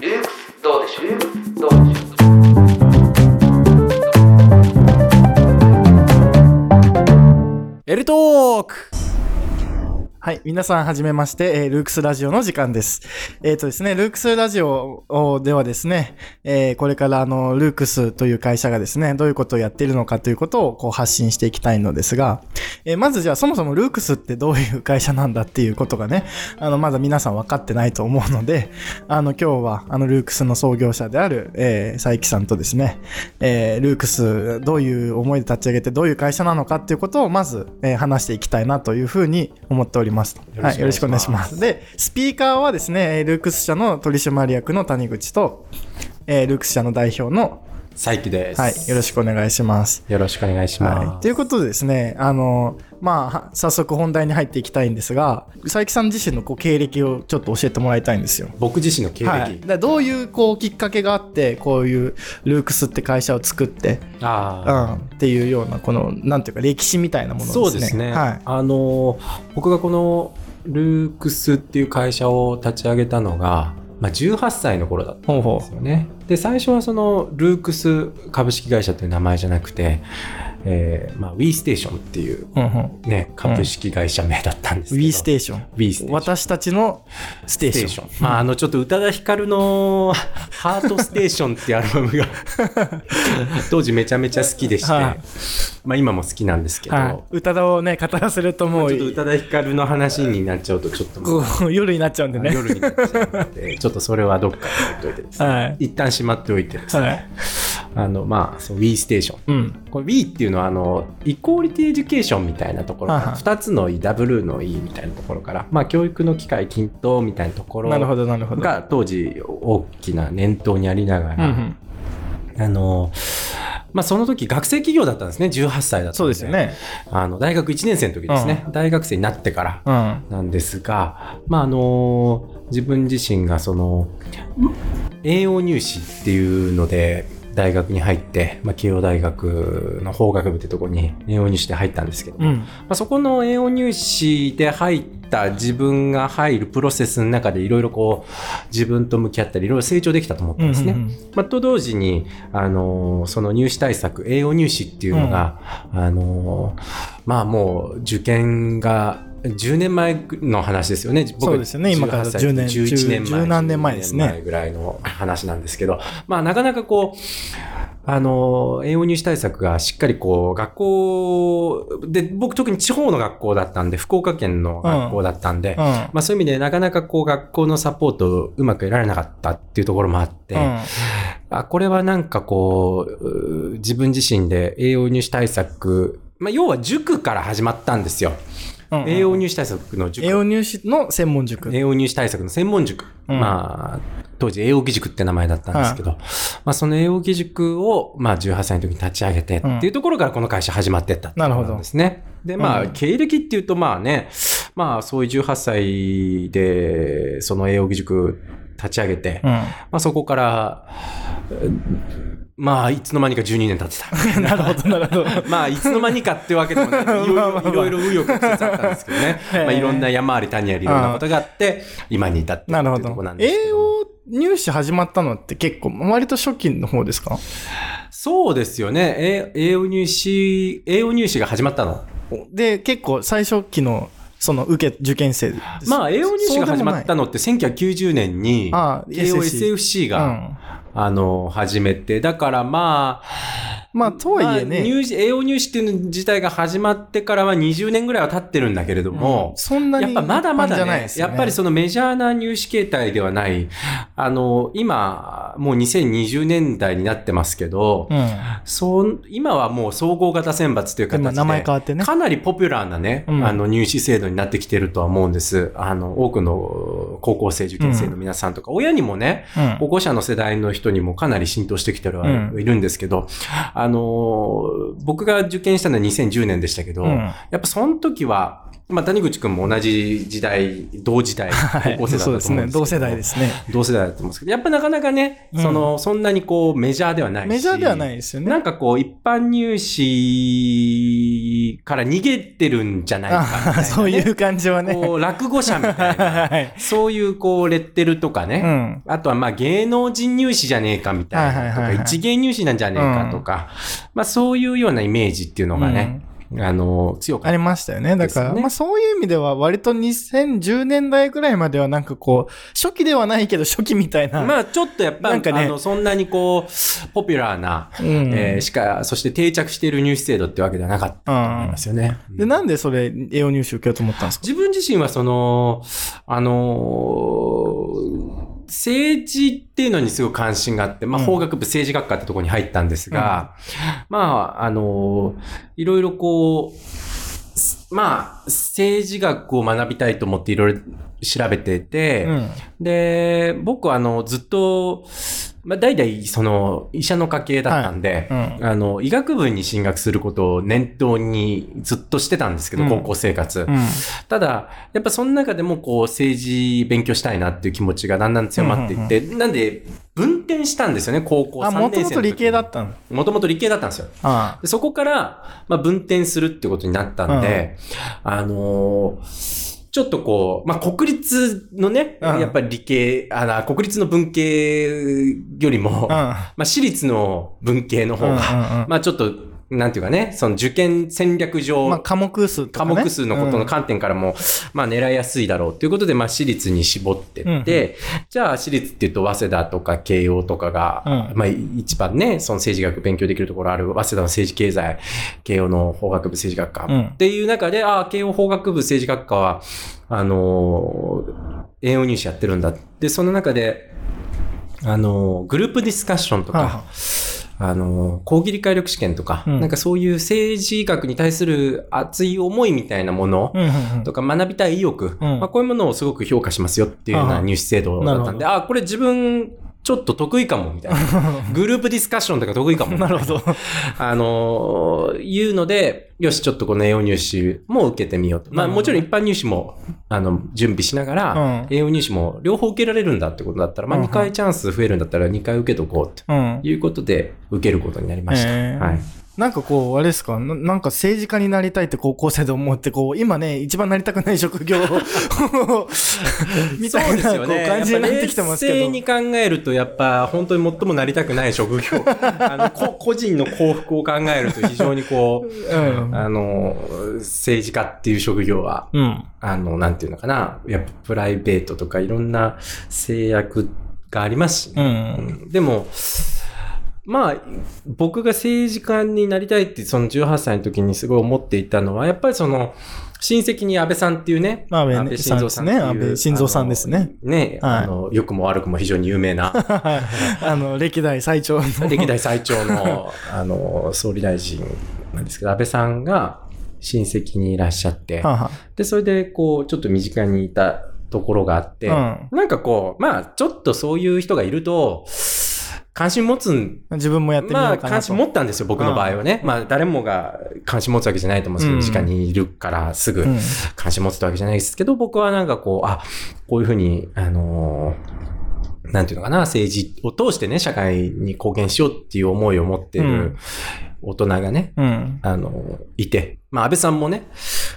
ルークスどうでしょう？ルークスどうでしょう？エルトーク！はい。皆さん、はじめまして、えールークスラジオの時間です。えっ、とですね、ルークスラジオではですね、えーこれから、あの、ルークスという会社がですね、どういうことをやっているのかということを、こう、発信していきたいのですが、えまずじゃあ、そもそもルークスってどういう会社なんだっていうことがね、あの、まだ皆さん分かってないと思うので、あの、今日は、あの、ルークスの創業者である、えー、佐伯さんとですね、えールークス、どういう思いで立ち上げて、どういう会社なのかっていうことを、まず、え話していきたいなというふうに思っております。はい、よろしくお願いします。で、スピーカーはですね、えールークス社の取締役の谷口と、えールークス社の代表の、佐伯です。はい、よろしくお願いします。よろしくお願いしはい。ます。ということでですね、あの、まあは、早速本題に入っていきたいんですが、佐伯さん自身のこう経歴をちょっと教えてもらいたいんですよ。僕自身の経歴？はい、どういうこうきっかけがあってこういうルークスって会社を作って、うあん、っていうようなこのなんていうか歴史みたいなものあ、ですね。そうですね。はい、あの、僕がこのルークスっていう会社を立ち上げたのが、まあ、18歳の頃だったんほうほですよね。で、最初はそのルークス株式会社という名前じゃなくて、えーまあ、WE ステーションっていうう。うんうんね、株式会社名だったんですけど。We ステーション。テーション。私たちのステーション。まあ、あの、ちょっと宇多田ヒカルの HEART STATION っていうアルバムが 当時めちゃめちゃ好きでして、はいまあ今も好きなんですけど、はい、宇多田をね語らせるともうちょっと宇多田ヒカルの話になっちゃうとちょっと夜になっちゃうんでね。夜になっちゃうので、ちょっとそれはどっかに置いといてですね、はい一旦しまっておいてですね、はい。あの、まあ、そう、Wii ステーション。うん。これ Wii っていうのはあの equality education みたいなところからはいはい2つの E ダブルの E みたいなところから、まあ、教育の機会均等みたいなところ。が当時大きな念頭にありながら、うんうん。あのまあ、その時学生企業だったんですね18歳だったんそうですよね。あの大学1年生の時ですね、大学生になってからうん。なんですが、まああの自分自身がその栄養入試っていうので大学に入って、まあ、慶応大学の法学部ってところに栄養入試で入ったんですけど、まうん。あ、そこの栄養入試で入った自分が入るプロセスの中でいろいろこう自分と向き合ったりいろいろ成長できたと思ったんですね。うんうんうんまあ、と同時に、あのーその入試対策、栄養入試っていうのが、あのーまあもう受験が10年前の話ですよね。そうですよね今から18歳10年11年前。十何年前ですね10ぐらいの話なんですけど、まあなかなかこう、あの、栄養入試対策がしっかりこう、学校で、僕特に地方の学校だったんで、福岡県の学校だったんで、うん。まあそういう意味でなかなかこう学校のサポートをうまく得られなかったっていうところもあって、うん。あこれはなんかこう自分自身で栄養入試対策、まあ要は塾から始まったんですよ。うん栄養入試対策の塾。栄養入試の専門塾。栄養入試対策の専門塾。うんまあ、当時栄養義塾って名前だったんですけど、まあその栄養義塾を、まあ18歳の時に立ち上げてっていうところからこの会社始まってったってことですね。で、まあ、うん経歴っていうとまあね、まあそういう18歳で、その栄養義塾立ち上げて、うん。まあそこから、うんまあいつの間にか12年経ってた。なるほど、なるほど。まあ、いつの間にかってわけでもな い。いろいろ、紆余曲折あったんですけどね。まあ、いろんな山あり谷ありいろんなことがあって、今に至ってないるほうとこなどん。ですけど。栄養入試始まったのって結構、割と初期の方ですか？そうですよね。え栄養入試、栄養入試が始まったの？で、結構最初期の、その受け、受験生。まあ、栄養入試が始まったの。のって1990年に、ああ慶応 SFC SFC が、うん。あの、始めて、だからまあ、まあ、とはいえまあね、入試栄養入試っていうの自体が始まってからは20年ぐらいは経ってるんだけれども、そんなにやっぱまだまだねゃないですよやっぱりそのメジャーな入試形態ではない、あの、今、もう2020年代になってますけど、うん。そう、今はもう総合型選抜という形で、今名前変わってね。かなりポピュラーなね、うん。あの入試制度になってきてるとは思うんです。あの、多くの高校生受験生の皆さんとか、親にもね、うん。保護者の世代の人にもかなり浸透してきてる、うん。いるんですけど、あのー僕が受験したのは2010年でしたけど、うん。やっぱその時は、まあ、谷口くんも同じ時代、同時代、はい高校生だったと思うんですけど、そうですね。同世代ですね。同世代だと思うんですけど、やっぱなかなかね、うんその、そんなにこうメジャーではないし。メジャーではないですよね。なんかこう、一般入試から逃げてるんじゃないかみたいな、ね。あそういう感じはね。こう、落語者みたいな。はい。そういうこう、レッテルとかうね。ん。あとはまあ芸能人入試じゃねえかみたいなとか、一芸入試なんじゃねえかとか、まあそういうようなイメージっていうのがね、あの、強かっありましたよね。だから、まあそういう意味では割と2010年代ぐらいまではなんかこう、初期ではないけど初期みたいな。た。まあちょっとやっぱ、なんかねあの、そんなにこう、ポピュラーな、うんえーしか、そして定着している入試制度ってわけではなかったと思いますよね。で、なんでそれ、栄養入試受けようと思ったんですか？自分自身はその、あのー政治っていうのにすごく関心があって、まあ、うん法学部政治学科ってところに入ったんですが、まあ、あのーいろいろこう、すまあ、政治学を学びたいと思っていろいろ調べてて、うん。で、僕はあの、ずっと、まあ、代々その、医者の家系だったんで、はいうんあの、医学部に進学することを念頭にずっとしてたんですけど、うん高校生活。うん。ただ、やっぱその中でもこう政治勉強したいなっていう気持ちがだんだん強まっていって、なんで分転したんですよね、高校3あ、年生の時に。もともと理系だったの？もともと理系だったんですよ。あでそこから、まあ、分転するってことになったんで、あのーちょっとこう、まあ、国立のね、うんやっぱり理系、あの、国立の文系よりも、あ。まあ、私立の文系の方うん。うんが、うんうんまあ、ちょっと、なんていうかね、その受験戦略上、まあ、科目数ね。科目数のことのうん観点からも、まあ狙いやすいだろうということで、まあ私立に絞ってって、じゃあ私立っていうと早稲田とか慶応とかが、うん。まあ一番ね、その政治学勉強できるところある早稲田の政治経済、慶応の法学部政治学科、うん。っていう中で、ああ、慶応法学部政治学科は、あのー、栄養入試やってるんだ。で、その中で、あのー、グループディスカッションとか、はあはあの、講義理解力試験とか、うん。なんかそういう政治学に対する熱い思いみたいなものとか学びたい意欲、うん。まあ、こういうものをすごく評価しますよっていうような入試制度だったんで、あこれ自分ちょっと得意かもみたいな。グループディスカッションとか得意かも。なるほど。あのーいうので、よし、ちょっとこの栄養入試も受けてみようと。まあもちろん一般入試も、あの、準備しながら、うん栄養入試も両方受けられるんだってことだったら、まあうん2回チャンス増えるんだったら2回受けとこううんと。いうことで、受けることになりました。はい。なんかこう、あれですか？ななんか政治家になりたいって高校生で思って、こう、今ね、一番なりたくない職業 みたいなこう感じになってきてますけど。冷静に考えると、やっぱ本当に最もなりたくない職業。あの、こ個人の幸福を考えると非常にこう、うん。あの、政治家っていう職業は、うん。あの、なんていうのかな、やっぱプライベートとかいろんな制約がありますしうね、ん。うんでも、まあ、僕が政治家になりたいって、その18歳の時にすごい思っていたのは、やっぱりその、親戚に安倍さんっていうね、まあ安倍晋三さんね。安倍晋三さんですね。ね、はい。あの、良くも悪くも非常に有名な、あの、歴代最長の。歴代最長の、あの、総理大臣なんですけど、安倍さんが親戚にいらっしゃって、はあはで、それで、こう、ちょっと身近にいたところがあって、うん。なんかこう、まあ、ちょっとそういう人がいると、関心持つ自分もやってみようまあ、かなと。関心持ったんですよ、僕の場合はね。まあ、誰もが関心持つわけじゃないと思うんですけど、うん身近にいるからすぐうん関心持つってわけじゃないですけど、僕はなんかこう、あ、こういうふうに、あのーなんていうのかな、政治を通してね、社会に貢献しようっていう思いを持ってる大人がね、うん。あの、いて、まあ、安倍さんもね、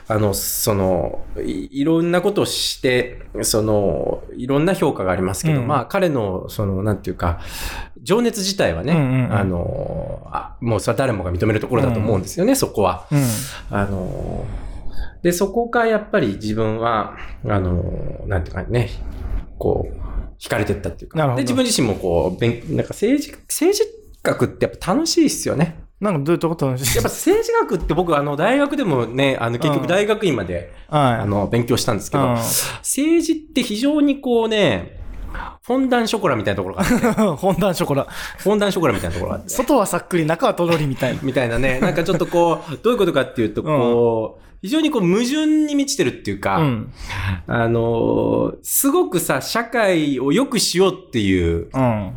あの、その、いいろんなことをして、その、いろんな評価がありますけど、うんまあ、彼の、その、なんていうか、情熱自体はね、うんうんうんあの、あもうそれは誰もが認めるところだと思うんですよね、そこは。うん。あの、で、そこがやっぱり自分は、あの、なんていうかね、こう、惹かれてったっていうか。なるほどで、自分自身もこう、勉なんか政治、政治学ってやっぱ楽しいですよね。なんかどういうとこと楽しい？やっぱ政治学って僕、あの、大学でもね、あの、結局大学院まで、あはの、勉強したんですい。けど、うん政治って非常にこうね、フォンダンショコラみたいなところがあって、本段ショコラ。フォンダンショコラみたいなところがあって、外はさっくり、中はとろりみたいな。みたいなね、なんかちょっとこう、どういうことかっていうと、こう、非常にこう矛盾に満ちてるっていうか、うん。あのーすごくさ、社会を良くしようっていう、うん。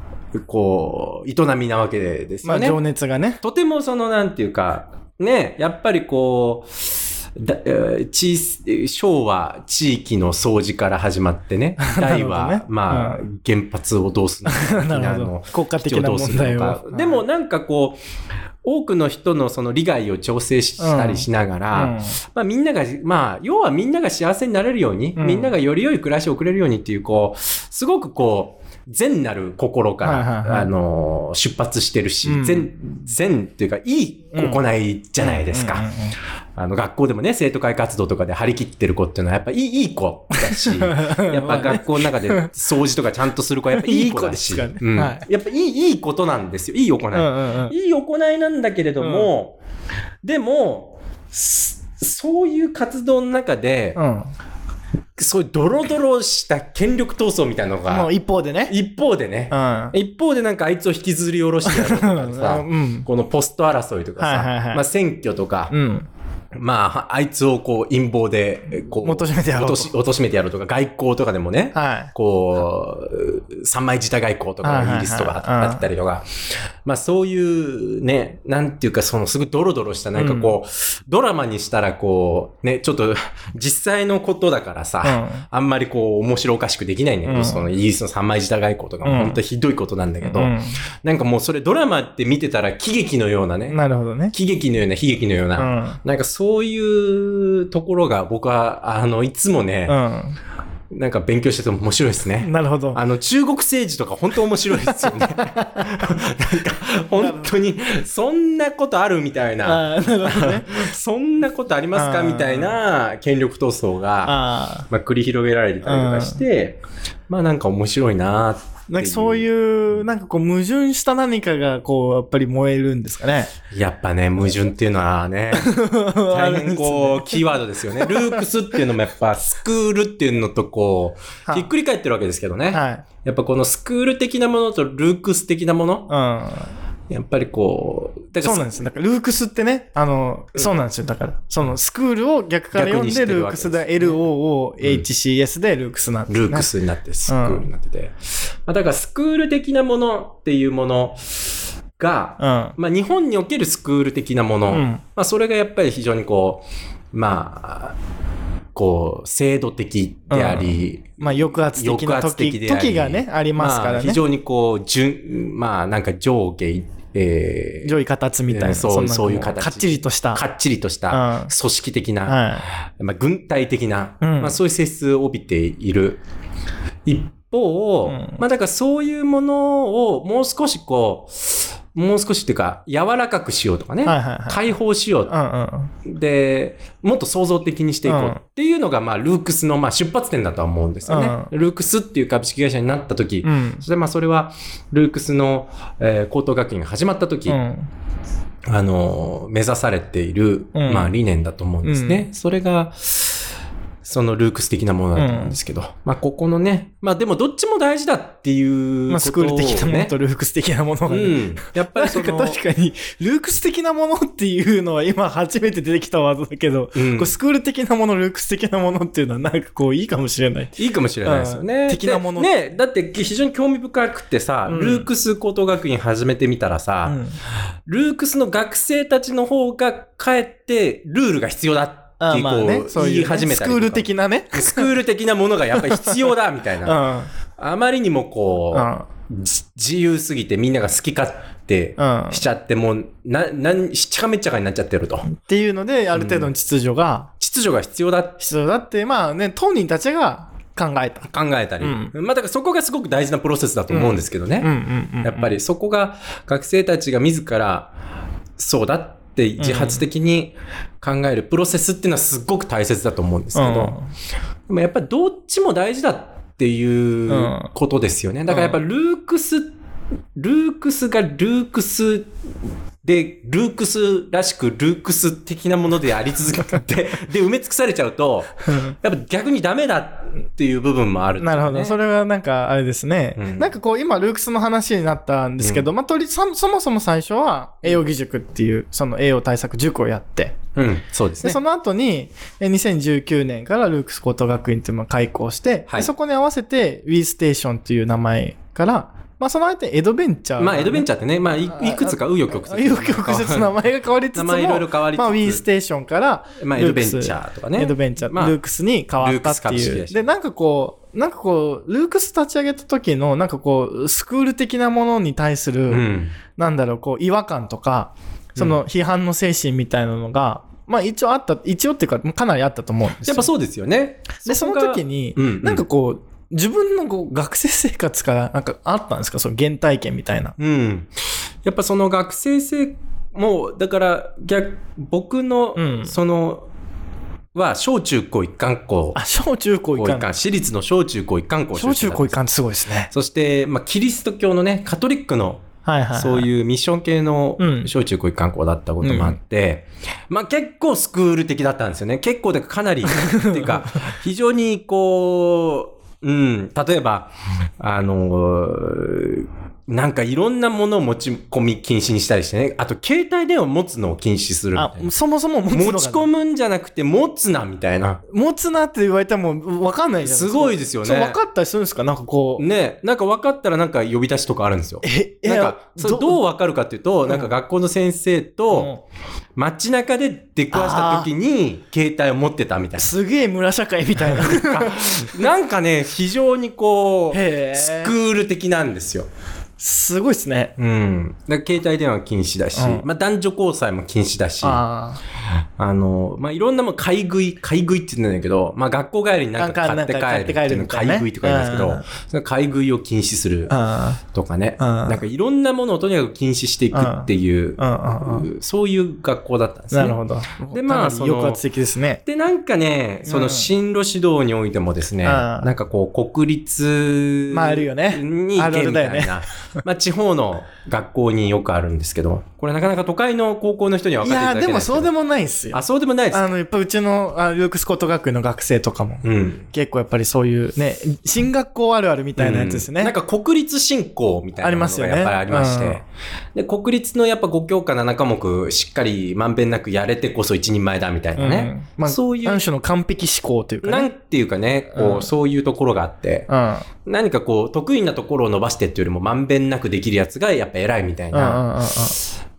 こう、営みなわけですよね。まあ情熱がね。とてもその、なんていうか、ね、やっぱりこう、だえー地小は地域の掃除から始まってね、大は、ねまあ、う原発をどうするのか、国家的な問題をでもなんかこう、多くの人のその利害を調整したりしながら、うん。まあみんなが、まあ、要はみんなが幸せになれるように、うん。みんながより良い暮らしを送れるようにっていう、こう、すごくこう、善なる心から、はいはいはい。あの、出発してるし、うん。善、善っていうか、いい行いじゃないですか。うんうんうんあの、学校でもね、生徒会活動とかで張り切ってる子っていうのは、やっぱいい、いい子だし、やっぱ学校の中で掃除とかちゃんとする子はやっぱ いい子だし、いい子ですかね。うん。はい。やっぱいい、いいことなんですよ。いい行い。うんうんうん。いい行いなんだけれども、でも、すそういう活動の中で、うんそういうドロドロした権力闘争みたいなのもがう、一方でね。一方でね、うん。一方でなんかあいつを引きずり下ろしてやるとかさ、うん。このポスト争いとかさ、はいはいはいまあ選挙とか、うん。まあ、あいつをこう陰謀で、こう、貶めてやろうと。貶し貶めてやろうとか、外交とかでもね、はい。こう、三枚舌外交とか、イギリスとかうん。あったりとか、まあそういうね、なんていうか、そのすごいドロドロした、なんかこう、ドラマにしたらこう、ね、ちょっと実際のことだからさ、うん。あんまりこう、面白おかしくできないんだけど、うん。そのイギリスの三枚舌外交とかもうん。本当ひどいことなんだけど、うん。なんかもうそれドラマって見てたら喜劇のようなね、なるほどね。喜劇のような悲劇のような、うん。なんかそういうところが僕は、あの、いつもね、うなんか勉強してても面白いですねん。。なるほど。あの、中国政治とか本当面白いですよね。なんか、本当に、そんなことあるみたいな、なるほどね。そんなことありますかみたいな権力闘争が、あまあ、繰り広げられてたりとかして、まあなんか面白いなってあ。なんかそういう、なんかこう矛盾した何かがこう、やっぱり燃えるんですかね。やっぱね、矛盾っていうのはね、大変こう、キーワードですよね。ルークスっていうのもやっぱスクールっていうのとこう、はいひっくり返ってるわけですけどね。はい。やっぱこのスクール的なものとルークス的なもの、うん。やっぱりこう、だそうなんです。だから、ルークスってね、あの、そうなんですよ。だから、その、スクールを逆から読んで、ルークスで、ね LOOHCS でルークスなんですね。ルークスになって、スクールになってて。まあ、だからスクール的なものっていうものが、うん。まあ日本におけるスクール的なもの、うんまあそれがやっぱり非常にこう、まあ、こう、制度的であり、まあ、抑圧的抑な圧的時、であり時がね、ありますからね。あ非常にこう、順、まあなんか上下、えー上位形みたいな。そうそういう形かっちりとした。かっちりとしたうん組織的な、はまあ、軍隊的な、うんまあ、そういう性質を帯びている。一方、うんまあだからそういうものをもう少しこう、もう少しっていうか、柔らかくしようとかね、い。はいはいはい。解放しよううんうん。で、もっと創造的にしていこううんっていうのが、まあ、ルークスの、まあ、出発点だとは思うんですよね。ルークスっていう株式会社になった時、うん。それまあ、それは、ルークスの、えー高等学院が始まった時、うん。あの、目指されている、うんまあ、理念だと思うんですね。それが、そのルークス的なものだと思うんですけど、まあ、ここのね、まあ、でもどっちも大事だっていうね。まあ、スクール的なものとルークス的なものがね。うん。やっぱりその、か確かに、ルークス的なものっていうのは今初めて出てきたワードだけど、うんこうスクール的なもの、ルークス的なものっていうのはなんかこういいかもしれない。いいかもしれないですよね。うん的なものでね、だって非常に興味深くてさ、うんルークス高等学院始めてみたらさ、うんルークスの学生たちの方がかえってルールが必要だってこう、そう言い始めたりとかスクール的なね。スクール的なものがやっぱり必要だみたい うん。な。あまりにもこう、うんじ自由すぎてみんなが好き勝手うんしちゃって、もう、な、なん、しっちゃかめっちゃかになっちゃってると。っていうので、ある程度の秩序が秩序が必要だって必要だって、まあね、当人たちが考えた。考えたり。うんまあだからそこがすごく大事なプロセスだと思うんですけどね。うんうんうん。やっぱりそこが学生たちが自らそうだって自発的に考えるプロセスっていうのはすごく大切だと思うんですけど、でもやっぱりどっちも大事だっていうことですよね。だからやっぱルークス、ルークスがルークスで、ルークスらしくルークス的なものであり続けて、で、埋め尽くされちゃうと、やっぱ逆にダメだっていう部分もあるね、なるほど。それはなんか、あれですね。うん。なんかこう、今、ルークスの話になったんですけど、まあ、とり、そそもそも最初は、栄養義塾っていう、その栄養対策塾をやって、うん、そうですで、ねそ。の後に、え2019年からルークス高等学院っていうのを開校して、はい。でそこに合わせて、ウィーステーションっていう名前から、まあその相手エドベンチャー、まあ、エドベンチチャーってね、まあ、いいくつか紆余曲折。紆余曲折名前が変わりつつも、名前いろいろ変わりつつまあ Wii ステーションから、まあ、エドベンチャーとかね。エドベンチャー、まあルークスに変わったっていう。で、なんかこう、なんかこう、ルークス立ち上げた時の、なんかこう、スクール的なものに対する、うん。なんだろう、こう、違和感とか、その批判の精神みたいなのが、まあ一応あった、一応っていうか、かなりあったと思うんですよ。やっぱそうですよね。で、その時に、うんうんなんかこう、自分のこう学生生活からなんかあったんですか？その原体験みたいな。うん。やっぱその学生生、もう、だから、逆、僕の、うんその、は、小中高一貫校。あ、小中高一貫。高一貫。私立の小中高一貫校小中高一貫ってすごいですね。そして、まあ、キリスト教のね、カトリックの、はいはい、はい。そういうミッション系のうん小中高一貫校だったこともあって、まあ結構スクール的だったんですよね。結構でかなり、っていうか、非常にこう、うん、例えば、あのーなんかいろんなものを持ち込み禁止にしたりしてね。あと、携帯電話持つのを禁止するみたいな。あ、そもそも持つのが持ち込むんじゃなくて持つな、みたいな。持つなって言われても分かんないじゃないですごいですよね分かったりするんですか？なんかこう。ね、なんか分かったらなんか呼び出しとかあるんですよ。え、えなんか、それどう？分かるかっていうと、なんか学校の先生と、街中で出くわした時に、携帯を持ってたみたいすげえ村社会みたいな。な。なんかね、非常にこう、スクール的なんですよ。すごいですね。うん。だから携帯電話禁止だし、うんまあ男女交際も禁止だし、ああの、まあいろんなもん買い食い、買い食いって言うんだけど、まあ学校帰りになんか買って帰るっていうの買い食いって書いてますけどうん、その買い食いを禁止するとかね、うん。なんかいろんなものをとにかく禁止していくっていう。そういう学校だったんですね。なるほど。でまあその抑圧的ですね。で、なんかね、その進路指導においてもですね、うん。なんかこう、国立まああるよね。に行けみたいな。まあ地方の学校によくあるんですけど、これなかなか都会の高校の人には分かっていただけないけど。もそうでもないっすよあ、。そうでもないです。あの、やっぱうちの、あルークスコット学園の学生とかも、うん。結構やっぱりそういうね、進学校あるあるみたいなやつですね。うんなんか国立振興みたいなありますよねのがやっぱりありまして、うんで、国立のやっぱ5教科7科目しっかりまんべんなくやれてこそ一人前だみたいなね。うんまあ、そういうある種の完璧思考というかなんね。ていうかね、こう、うんそういうところがあって、うん。何かこう、得意なところを伸ばしてっていうよりも、まんべんなくできるやつがやっぱ偉いみたいうんうんな。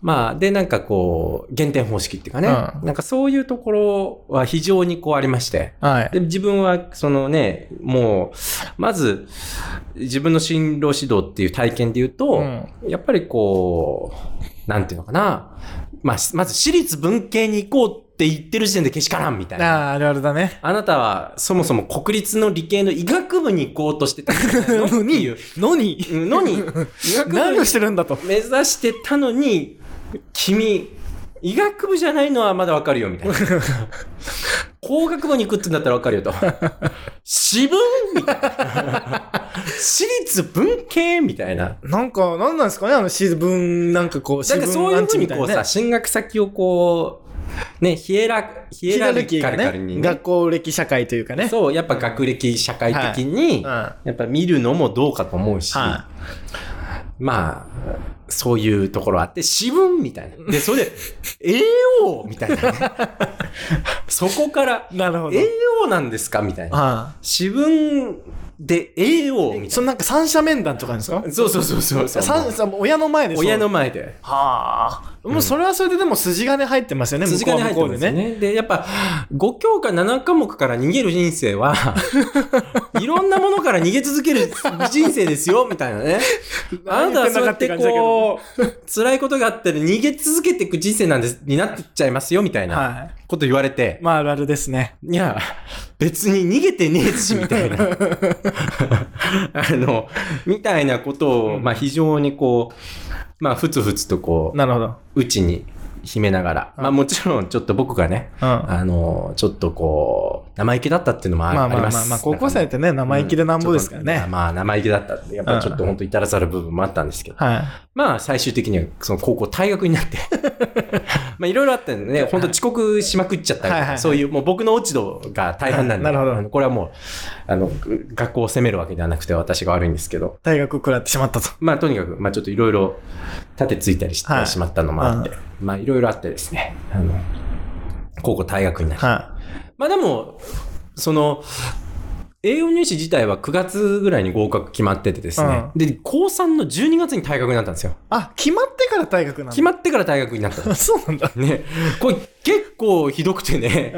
まあ、で、なんかこう、減点方式っていうかね、うんなんかそういうところは非常にこうありまして。はい。で、自分は、そのね、もう、まず、自分の進路指導っていう体験で言うと、うんやっぱりこう、なんていうのかな、まあ、まず私立文系に行こうって言ってる時点でけしからんみたいな。ああ、あるあるだね。あなたはそもそも国立の理系の医学部に行こうとしてたのっていう。のに、う？んのに、るんだと。目指してたのに、君、医学部じゃないのはまだわかるよ、みたいな。工学部に行くってんだったらわかるよと。私文みたいな。私立文系みたいな。なんか、なんなんですかねあの、私文、なんかこう、なんかそういうふうにこうさ、進学先をこう、ね、ヒエラ、ヒエラルキーがね、学校歴社会というかね。そう、やっぱ学歴社会的に、はやっぱ見るのもどうかと思うし、はまあ、そういうところあって、私文みたいな。で、それで、栄養みたいなね。そこから、なるほど。栄養なんですかみたいな。は私文で栄養みい。たいそのなんか三者面談とかですか？な。そうそうそうそうそう。親の前で親の前で。はあ。もうそれはそれででも筋金入ってますよね、筋金入ってますよね。で、やっぱ、5教科7科目から逃げる人生は、いろんなものから逃げ続ける人生ですよ、みたいなね。あなたはそうやってこう、辛いことがあったら逃げ続けていく人生なんです、になってっちゃいますよ、みたいなはい。こと言われて、まあ、あるあるですね。いや、別に逃げてねえし、みたいな。あの、みたいなことを、まあ非常にこう、まあふつふつとこう、なるほど。うちに秘めながら、まあもちろんちょっと僕がね、うん。あの、ちょっとこう、生意気だったっていうのもあまあまああります。まあまあ、高校生ってね、生意気でなんぼですからね。うんまあ生意気だったって、やっぱりちょっと本当至らざる部分もあったんですけど、はい。まあ最終的にはその高校退学になって、まあいろいろあったんでね、本当遅刻しまくっちゃったりとかはいはいはい。そういうもう僕の落ち度が大半なんで、なるほど。これはもう、あの、学校を責めるわけではなくて私が悪いんですけど、大学食らってしまったと。まあとにかく、まあちょっといろいろ立てついたりしてはい。しまったのもあって、うまあいろいろあってですね、あの、高校退学になり、はまあでも、その、栄養入試自体は9月ぐらいに合格決まっててですね。で、高3の12月に退学になったんですよ。あ、決まってから大学なんだ。決まってから退学になったの。そうなんだ。ね。これ結構ひどくてね。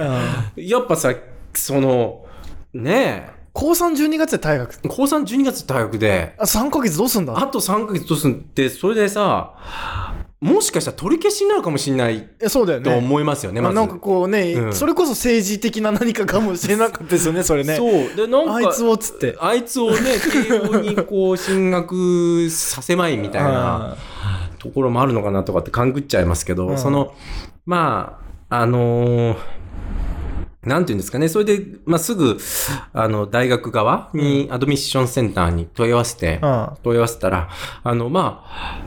うんやっぱさ、その、ねえ、高3、12月で大学。高3、12月退学で、あ、3ヶ月どうすんだ？あと3ヶ月どうすん？って、それでさ、もしかしたら取り消しになるかもしれないえそうだよとね。思いますよね、まあなんかこうね、うんそれこそ政治的な何かかもしれなかったですよね、それね。そう。で、なんか、あいつをっつって。あいつをね、慶応にこう進学させまいみたいなところもあるのかなとかって勘ぐっちゃいますけど、うんその、まあ、あのーなんていうんですかね。それで、まあ、すぐ、あの、大学側に、アドミッションセンターに問い合わせて、うん問い合わせたら、あの、まあ、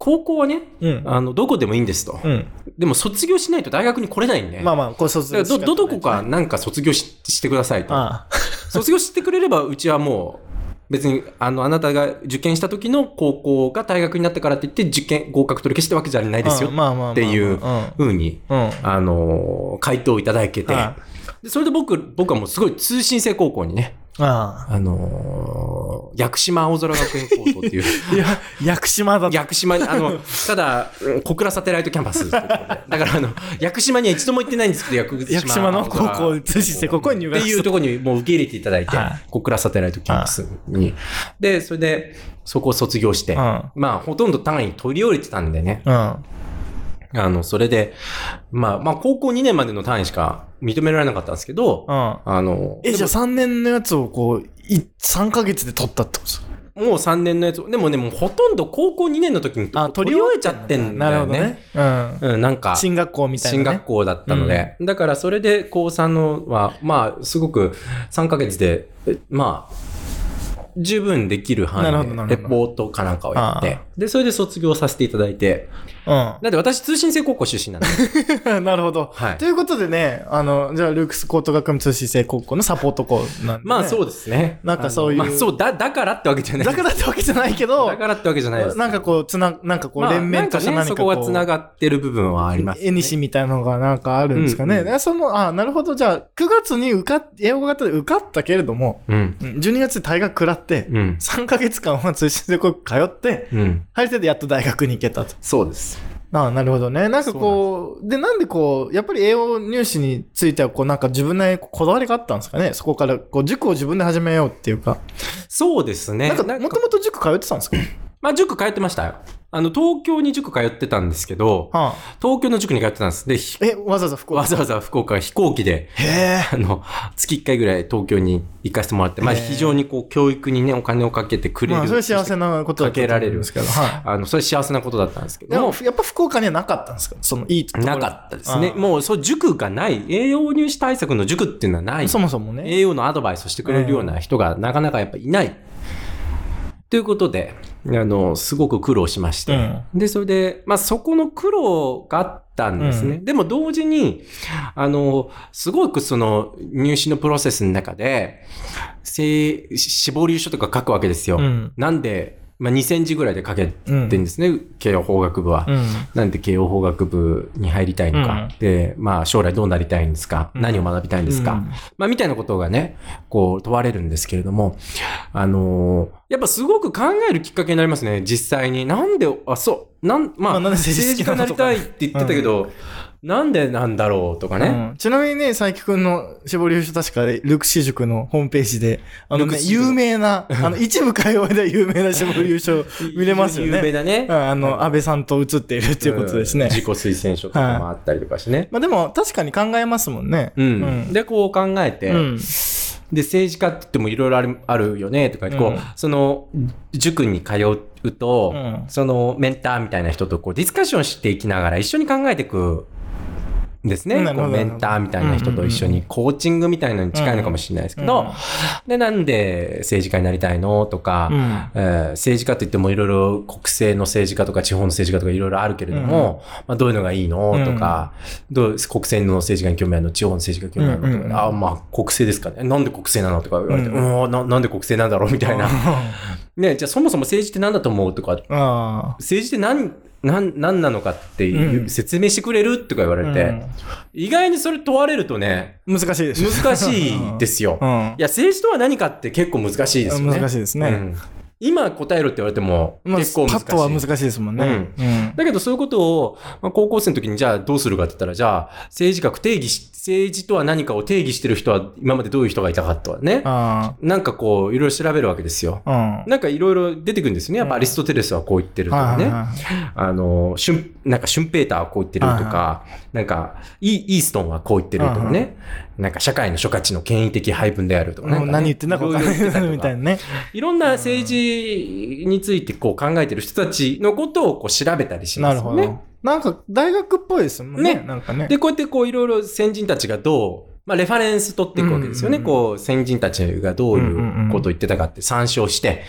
高校はね、うん。あの、どこでもいいんですと。うん。でも、卒業しないと大学に来れないんで。まあまあ、これ卒業ど、ど、どこか。かなんか卒業ししてくださいと。あ 卒業してくれれば、うちはもう、別に、あの、あなたが受験した時の高校が大学になってからって言って、受験、合格取り消したわけじゃないあ。ですよ。っていううん。ふうに、うん。あのー回答をいただけては、でそれで僕、僕はもうすごい通信制高校にね、ああのー屋久島青空学園高校っていう、あ。いや、屋久島だと。屋久島に、あの、ただ、うん小倉サテライトキャンパス。だから、あの、屋久島には一度も行ってないんですけど、屋久島屋久島の高校通信制高校に入学っていうところにもう受け入れていただいてはい、小倉サテライトキャンパスに。で、それで、そこを卒業して、うん。まあ、ほとんど単位取り終えてたんでね。うん。あの、それで、まあ、まあ、高校2年までの単位しか認められなかったんですけど、うん。あの、え、じゃあで3年のやつをこう、い3ヶ月で取ったってことですか？ももう3年のやつ、でもね、もうほとんど高校2年の時にあ、取り終えちゃってんだよね。なるほどね。うん。うん、なんか、進学校みたいな、ね。進学校だったので、だからそれで高3のは、まあ、すごく3ヶ月で、えまあ、十分できる範囲で、レポートかなんかをやってあ、で、それで卒業させていただいて、うだって私通信制高校出身なんで、ん。なるほど。はいということでね、あの、じゃあ、ルークス高等学部通信制高校のサポート校なんで、ね。まあそうですね。なんかそういうまあそう、だ、だからってわけじゃない。だからってわけじゃないけど、だからってわけじゃないです。なんかこう、つな、なんかこう、まあ連綿としたなんかね、そこ何かこう、は繋がってる部分はあります、絵にしみたいなのがなんかあるんですかね。うんうんでその、あ、なるほど。じゃあ、9月に受かっ、英語型で受かったけれども、うん。うん12月で大学食らって、うん。3ヶ月間は通信制高校通って、うん。入ってでやっと大学に行けたと。そうです。ああなるほどね。なんかこう、で、なんでこう、やっぱり栄養入試については、こう、なんか自分なりにこだわりがあったんですかね？そこから、こう、塾を自分で始めようっていうか。そうですね。なんか、もともと塾通ってたんですか？まあ、塾通ってましたよ。あの、東京に塾通ってたんですけど、はあ、東京の塾に通ってたんです。で、ひえ、わざわざ福岡？わざわざ福岡飛行機で。あの、月1回ぐらい東京に行かせてもらって、まあ、非常にこう、教育にね、お金をかけてくれる。まあ、それ幸せなことだったと思うんですけど。はあの、それ幸せなことだったんですけい。でどもも、、やっぱ福岡にはなかったんですか？その、いいところなかったですね。あもう、そう、塾がない。栄養入試対策の塾っていうのはない。あそもそもね。栄養のアドバイスをしてくれるような人がなかなかやっぱいない。ということで、あの、すごく苦労しまして。うんで、それで、まあそこの苦労があったんですね。うでも同時に、あの、すごくその入試のプロセスの中で、せ死亡理由書とか書くわけですよ。うんなんで、まあ2000字ぐらいで書けてんですね、慶応法学部は。うん。なんで慶応法学部に入りたいのか、うん。で、まあ将来どうなりたいんですか、うん。何を学びたいんですか、うん。まあみたいなことがね、こう問われるんですけれども、あのーやっぱすごく考えるきっかけになりますね、実際に。なんで、あ、そう、なん、まあ、まあ政治家になりたいって言ってたけど、なんでなんだろうとかね。うんちなみにね、佐伯くんの絞り書確か、ルークシ塾のホームページで、あのね、有名な、あの、一部界隈では有名な絞り書 見れますよね。有名だね。うんあの、安倍さんと写っているっていうことですね。うん自己推薦書とかもあったりとかしてね。まあでも、確かに考えますもんね。うん。うんで、こう考えて、うん。で、政治家って言ってもいろいろあるあるよね、とか、こう、うんその、塾に通うと、うんそのメンターみたいな人とこうディスカッションしていきながら一緒に考えていくんですね。こうメンターみたいな人と一緒にコーチングみたいなのに近いのかもしれないですけど、うんで、なんで政治家になりたいのとか、うん。えー政治家といってもいろいろ国政の政治家とか地方の政治家とかいろいろあるけれども、まあどういうのがいいのとか、どう国政の政治家に興味あるの？地方の政治家に興味あるのとか、うんうんうん。あ、まあ国政ですかね。なんで国政なのとか言われて、ううん。ん、ななんで国政なんだろう？みたいな。ね、じゃあそもそも政治って何だと思うとか、あ政治って何、なん、なんなのかっていう、うん説明してくれるとか言われて、うん意外にそれ問われるとね、難しいです。難しいですよ。うん。いや、政治とは何かって結構難しいですよね。難しいですねうん今答えろって言われても、まあ、結構難しい。パッとは難しいですもんね。うん。だけどそういうことを、まあ、高校生の時にじゃあどうするかって言ったら、じゃあ政治学定義し、政治とは何かを定義してる人は今までどういう人がいたかとはね。あなんかこう、いろいろ調べるわけですよ。あ。うん。なんかいろいろ出てくるんですよね。やっぱアリストテレスはこう言ってるとかね。はいはいはいあの、シュン、なんかシュンペーターはこう言ってるとか、なんかイ、イーストンはこう言ってるとかね。なんか社会の諸価値の権威的配分であるとかね。何言ってんだか分かんないみたいなね。いろんな政治についてこう考えてる人たちのことをこう調べたりしまなるほすよね。ど。なんか大学っぽいですもんね。ねなんかね。で、こうやってこういろいろ先人たちがどう、まあレファレンス取っていくわけですよね。こう先人たちがどういうことを言ってたかって参照して。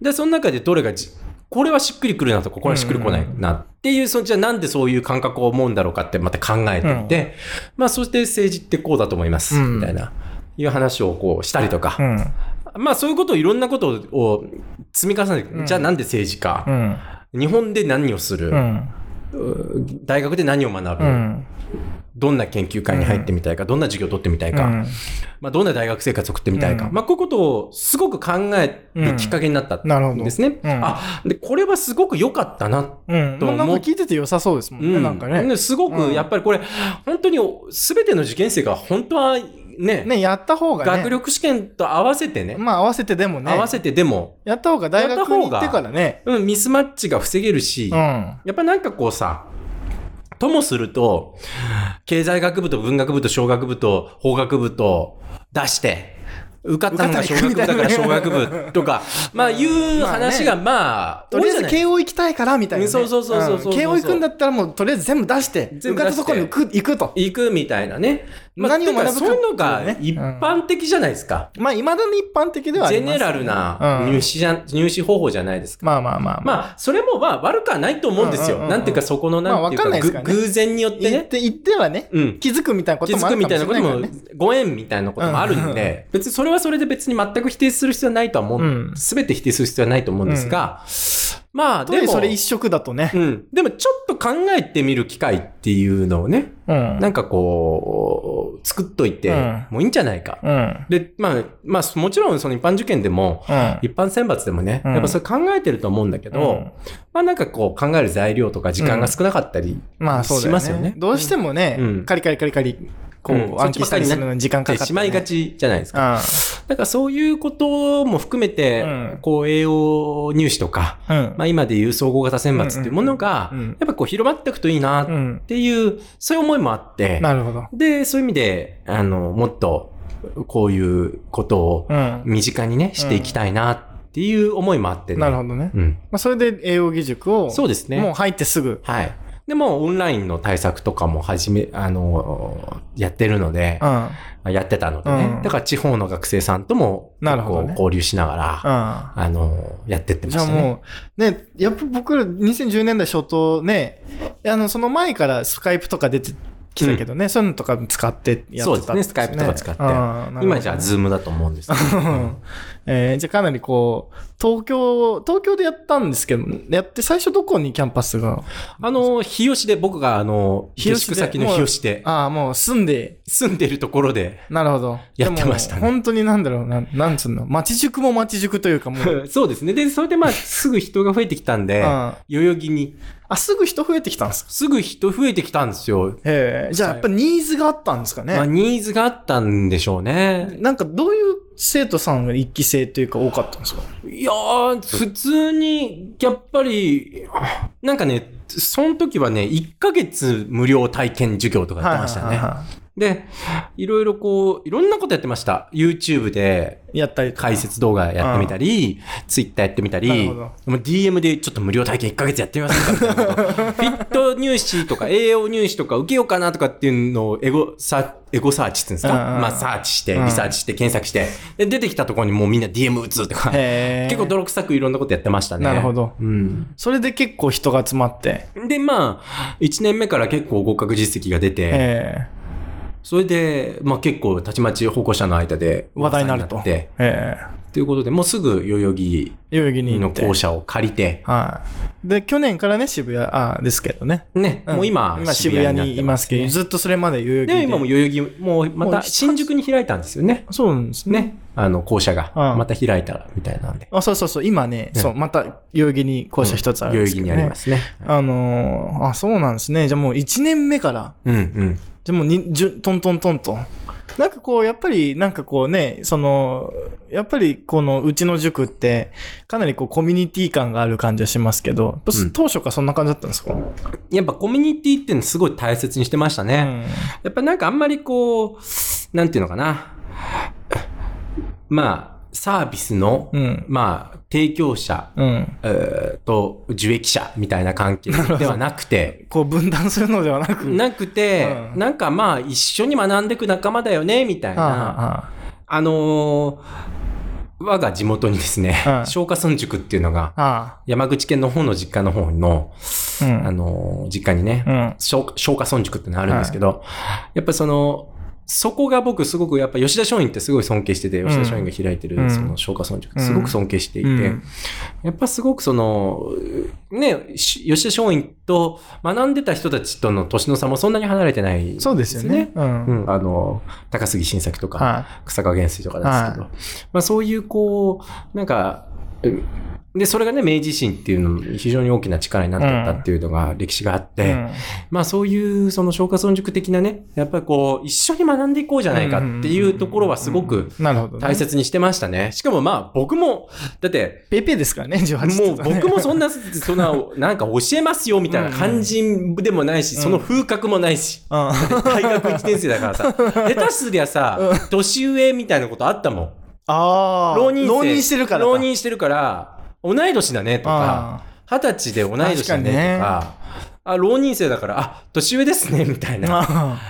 で、その中でどれがじ、これはしっくりくるなとか、これはしっくりこないなっていう、そのじゃあなんでそういう感覚を思うんだろうかってまた考えていって、まあそして政治ってこうだと思います、うんみたいな、いう話をこうしたりとか。うん。まあそういうことをいろんなことを積み重ねて、うんじゃあなんで政治か、うん。日本で何をする、大学で何を学ぶ、うん。どんな研究会に入ってみたいか、どんな授業を取ってみたいか、うんまあ、どんな大学生活を送ってみたいか、うんまあ、こういうことをすごく考えるきっかけになった。んですね。うんあ、で、これはすごく良かったな。うん。と思うまあなんか聞いてて良さそうですもんね。なんかね。ですごく、やっぱりこれ、本当に全ての受験生が本当はね、ね、やった方がね。学力試験と合わせてね、まあ合わせてでもね。合わせてでも、やった方が大学に行ってからね。うん、ミスマッチが防げるし、うん。やっぱなんかこうさ、ともすると、経済学部と文学部と小学部と法学部と出して、受かったのが小学部だから小学部とか、まあいう話がまあ、とりあえず慶応行きたいからみたいなね。そうそうそうそう慶応行くんだったらもうとりあえず全部出して、受かったところに行く行くと。行くみたいなね。まあ、何を学ぶかてそういうのが一般的じゃないですか。まあ、未だに一般的ではありますジェネラルなうん入試じゃ、入試方法じゃないですか。まあまあまあまあ。まあ、それもまあ悪くはないと思うんですよ。うんうんうんうんなんていうか、そこのなんていうか,、まあわかねぐ偶然によってね。言って、言ってはね、うん。気づくみたいなこ気ともあるかづくみたいもしれないからなこともね。、ご縁みたいなこともあるんで、別にそれはそれで別に全く否定する必要はないとは思うんう。すべて否定する必要はないと思うんですが、まあ、でも、それ一色だとね。うん。でも、ちょっと考えてみる機会っていうのをね、うん。なんかこう、作っといてうんもういいんじゃないか。うん。で、まあ、まあ、もちろんその一般受験でも、うん。一般選抜でもね、うんやっぱそれ考えてると思うんだけど、うんまあなんかこう考える材料とか時間が少なかったりまあそうだよしますよねね。。どうしてもね、うんカリカリカリカリ、こう、うん暗記したりするのに時間かかって、しまいがちじゃないですか。だからそういうことも含めて、うんこう栄養入試とか、うん。うん。まあ今でいう総合型選抜っていうものが、やっぱこう広まっていくといいなっうん。ていう、そういう思いもあって、なるほど。で、そういう意味で、あの、もっとこういうことをうん。身近にね、していきたいなっていう思いもあってね。なるほどね。うん。まあ、それで栄養義塾を、そうですね。もう入ってすぐ。はい。でも、オンラインの対策とかも始め、あの、やってるので、うん。やってたのでね。うんだから地方の学生さんとも、なるほどね交流しながら、うん。あの、やってってましたね。じゃあもう、ね、やっぱ僕ら2010年代初頭ね、あの、その前からスカイプとか出てきたけどね、そういうのとか使ってやってたそうですね、スカイプとか使って。今じゃあ、ズームだと思うんですけど。う んえーじゃあかなりこう、東京、東京でやったんですけど、やって最初どこにキャンパスが？あの、日吉で、僕があの、日吉先の日吉で、ああ、もう住んで、住んでるところで、なるほど。やってましたね。本当になんだろうな、なんつうの、町塾も町塾というかもう、そうですね。で、それでまあ、すぐ人が増えてきたんで、うん。代々木に、あ、すぐ人増えてきたんですか？すぐ人増えてきたんですよ。ええじゃあやっぱニーズがあったんですかね？まあ、ニーズがあったんでしょうね。なんかどういう生徒さんが一期生というか多かったんですか？いやー、普通に、やっぱり、なんかね、その時はね、1ヶ月無料体験授業とかやってましたね。はで、いろいろこう、いろんなことやってました。YouTube でいやったり解説動画やってみたり、Twitter やってみたり、DM でちょっと無料体験1ヶ月やってみませんか？みたいなことフィット入試とか栄養入試とか受けようかなとかっていうのをエゴサエゴサーチって言うんですか、まあサーチして、うん。リサーチして、検索して、で出てきたところにもうみんな DM 打つとか、結構泥臭くいろんなことやってましたね。なるほど。うん。それで結構人が集まって。で、まあ、1年目から結構合格実績が出て、えそれで、まあ結構たちまち保護者の間で話題になると。ええということで、もうすぐ代々木代々木に行の。校舎を借りて、はい。で、去年からね、渋谷、あですけどね。ね、んもう今、今渋谷にいますけど、ねずっとそれまで代々木で。で、今も代々木、もうまた新宿に開いたんですよね。そうなんですね。ね。あの、校舎が。うんまた開いたみたいなんで。あ、そうそうそう、今ね、ねそう、また代々木に校舎一つあるんですけど、ね代々木にありますね。あのーあ、そうなんですね。じゃあもう1年目から、うんうん。じゃあもうに、じゅトントントンと。なんかこう、やっぱり、なんかこうね、その、やっぱりこのうちの塾って、かなりこうコミュニティ感がある感じはしますけど、うん当初からそんな感じだったんですか、やっぱコミュニティっていうのすごい大切にしてましたね。うんやっぱなんかあんまりこう、なんていうのかな。まあ、サービスの、うん。まあ、提供者、うん。えーと、受益者みたいな関係ではなくて、こう分断するのではなく。なくて、うんなんかまあ、一緒に学んでいく仲間だよね、みたいな。はあはあのー我が地元にですね、うん松下村塾っていうのが、山口県の方の実家の方の、あ。のー実家にね、うん。松松下村塾ってのがあるんですけど、やっぱりその、そこが僕すごくやっぱ吉田松陰ってすごい尊敬してて、ん。吉田松陰が開いてるうん。その松下村塾すごく尊敬していて、うん。やっぱすごくその、ね、し吉田松陰と学んでた人たちとの年の差もそんなに離れてない、そうですよね。。うん。うん、あの、高杉晋作とか、は草加元帥とかですけど、まあそういうこう、なんか、うんで、それがね、明治維新っていうのに非常に大きな力になってったっていうのが歴史があっい。て、うんまあそういうその消化村塾的なね、やっぱりこう、一緒に学んでいこうじゃないかっていうところはすごくなるほど、ね。大。切にしてましたね。しかもまあ僕も、だって、ペイペイですからね、18もうとかね僕もそんな、そんな、なんか教えますよみたいな感じでもないし、その風格もないし。うん。大学1年生だからさ、下手すりゃさ、年上みたいなことあったもん。ああ。浪人してるからか。浪人してるから、同い年だねとか、二十歳で同い年だねとか、あ、浪人生だから、あ、年上ですね、みたいな。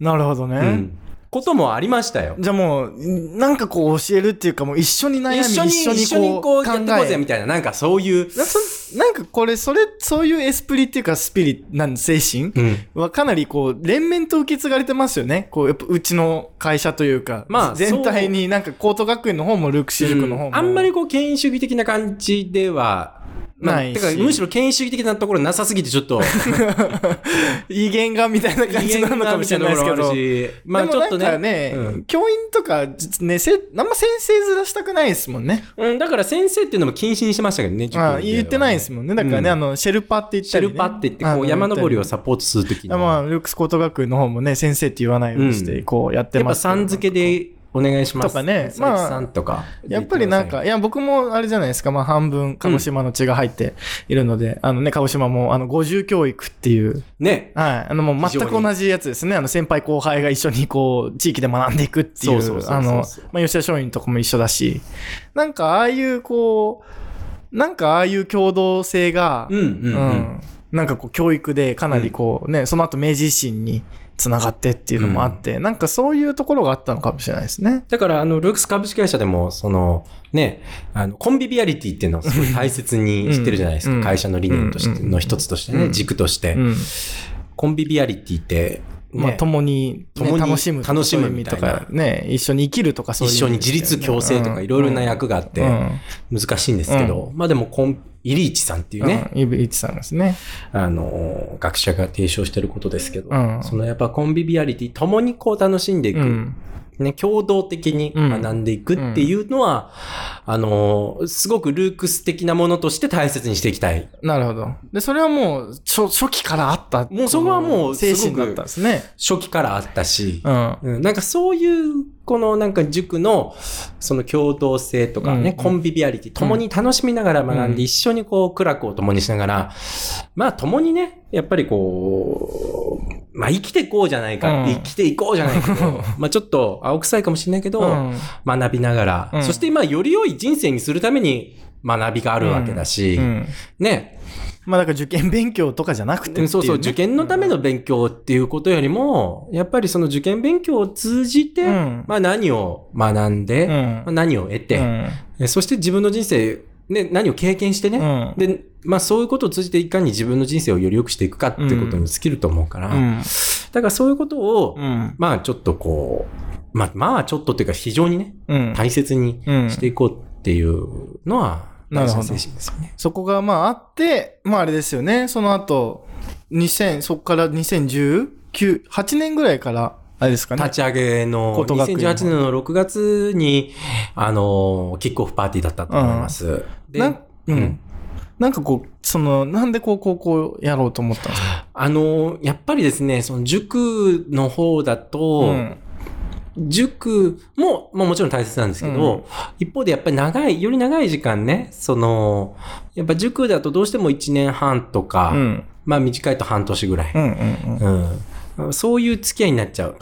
なるほどね。うん、こともありましたよ。じゃあもう、なんかこう教えるっていうかもう一緒に悩み、一緒に、一緒にこうやってこうぜ、みたいな、なんかそういう、なんかこれ、それ、そういうエスプリっていうかスピリなん精神？うん。はかなりこう、連綿と受け継がれてますよね。こう、やっぱうちの会社というか、まあ全体になんか高等学園の方もルークシ塾の方も。うんあんまりこう、権威主義的な感じでは、まあないかむしろ権威主義的なところなさすぎてちょっと、威厳がみたいな感じなのかもしれないですけど。し、まあちょっとね。かね、うん教員とか、ね、せあんま先生ずらしたくないですもんね。うん、だから先生っていうのも禁止にしましたけどね、ああ言ってないですもんね。だからね、うんあの、シェルパって言っシたり、ね。ェルパって言って、こう山登りをサポートするときに、りまあ、ルークス高等学院の方もね、先生って言わないようにして、うんこうやってやっぱますけど。さん付けでお願いします。とかね佐伯さんとか。やっぱりなんか、いや、僕もあれじゃないですか、まあ半分、鹿児島の血が入っているので、あのね、鹿児島も、あの、五重教育っていう、ね。はい、あの、もう全く同じやつですね。あの、先輩後輩が一緒にこう、地域で学んでいくっていう、あの、まあ、吉田松陰とかも一緒だし、なんか、ああいう、こう、なんか、ああいう共同性が、うんうんうん。なんかこう、教育でかなりこう、ね、その後明治維新につながってっていうのもあって、なんかそういうところがあったのかもしれないですね。だから、あの、ルークス株式会社でも、その、ね、あの、コンビビアリティっていうのをすごい大切にしてるじゃないですか。うん会社の理念として、うんの一つとしてね、うん軸として。うん。コンビビアリティって、ねまあ、共に、ね、共に楽しむとか楽しむみたいな。か、ね、一緒に生きるとかそういう一緒に自立共生とかいろいろな役があってうん。難しいんですけど、まあでもコン、イリーチさんっていうね、うん、イブイチさんですね。あの、学者が提唱してることですけど、うん。そのやっぱコンビビアリティ、共にこう楽しんでいく、うん。ね、共同的に学んでいくっていうのは、あの、すごくルークス的なものとして大切にしていきたい。なるほど。で、それはもう、初初期からあった。もうそこはもう精神だったんですね。初期からあったし、うん。うん、なんかそういう、このなんか塾の、その共同性とかね、うん。コンビビアリティ、共に楽しみながら学ん。で、うん一緒にこう、苦楽を共にしながら、まあ共にね、やっぱりこう、まあ生きていこうじゃないか、うん。生きていこうじゃないけど、まあちょっと青臭いかもしれないけど、うん。学びながら、うん。そしてまあより良い人生にするために学びがあるわけだし、うん。ね、まあだから受験勉強とかじゃなくてね、そうそう、受験のための勉強っていうことよりも、やっぱりその受験勉強を通じて、うん。まあ何を学んで、うん。まあ何を得て、うん。えそして自分の人生、ね、何を経験してね、うん。で、まあそういうことを通じていかに自分の人生をより良くしていくかっていうことに尽きると思うから、うん。だからそういうことを、うん。まあちょっとこう、まあ、まあ、ちょっとっていうか非常にね、うん。大切にうん。していこうっていうのは、なるほどですよね。そこがまああって、まああれですよね。その後、2000、そこから2019、8年ぐらいから、あれですかね。立ち上げの、こと学園2018年の6月に、あの、キックオフパーティーだったと思います。でなんううんん。なんかこう、その、なんでこう、高校やろうと思ったんですか？あの、やっぱりですね、その塾の方だと、うん塾も、まあもちろん大切なんですけど、うん一方でやっぱり長い、より長い時間ね、その、やっぱ塾だとどうしても1年半とか、うん。まあ短いと半年ぐらい、うんうんうん。うんそういう付き合いになっちゃう。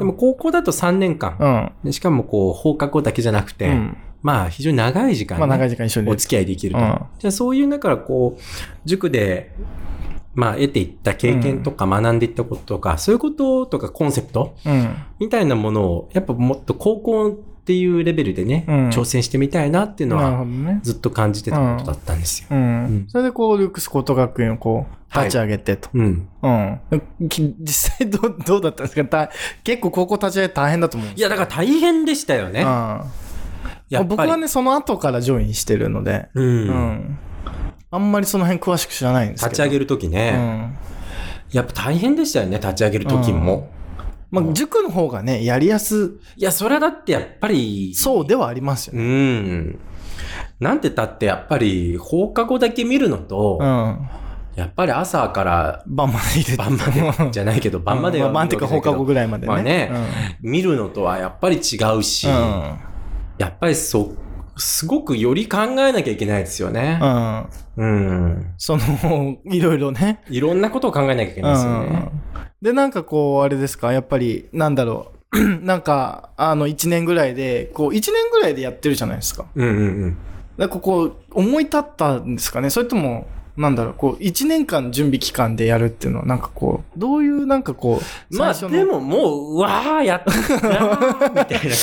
でも高校だと3年間。うん。でしかもこう、放課後だけじゃなくて、うんまあ非常に長い時間、ねまあ長い時間一緒にお付き合いできると。うんじゃあそういう中からこう、塾で、まあ得ていった経験とか学んでいったこととか、そういうこととかコンセプトうん。みたいなものを、やっぱもっと高校っていうレベルでね、うん挑戦してみたいなっていうのは、どね。ずっと感じてたことだったんですよ。うん。うんそれでこう、ルークス高等学園をこう、はい立ち上げてと。うん。うん。き実際どう、どうだったんですか？た結構高校立ち上げ大変だと思うんですいや、だから大変でしたよね。うんやっぱり。僕はね、その後からジョインしてるので、うん。うん。あんまりその辺詳しく知らないんですけど。立ち上げるときね、やっぱ大変でしたよね、立ち上げるときも。うん。まあ、塾の方がね、やりやすいや、それはだってやっぱり、そうではありますようね。ん。なんてたってやっぱり放課後だけ見るのと、うん。やっぱり朝から晩まで。晩までじゃないけど、晩まで晩っていうか放課後ぐらいまでね。まあね、見るのとはやっぱり違うし、うん。やっぱりそう、すごくより考えなきゃいけないですよねう。ん。その、いろいろね。いろんなことを考えなきゃいけないですよね。うん。で、なんかこう、あれですか、やっぱり、なんだろう。なんか、あの、1年ぐらいで、こう、1年ぐらいでやってるじゃないですか。うんうんうん。ここ、思い立ったんですかね？それとも、なんだろう、こう、1年間準備期間でやるっていうのは、なんかこう、どういう、なんかこう、まあでももう、うわー、やったーみたいな感じで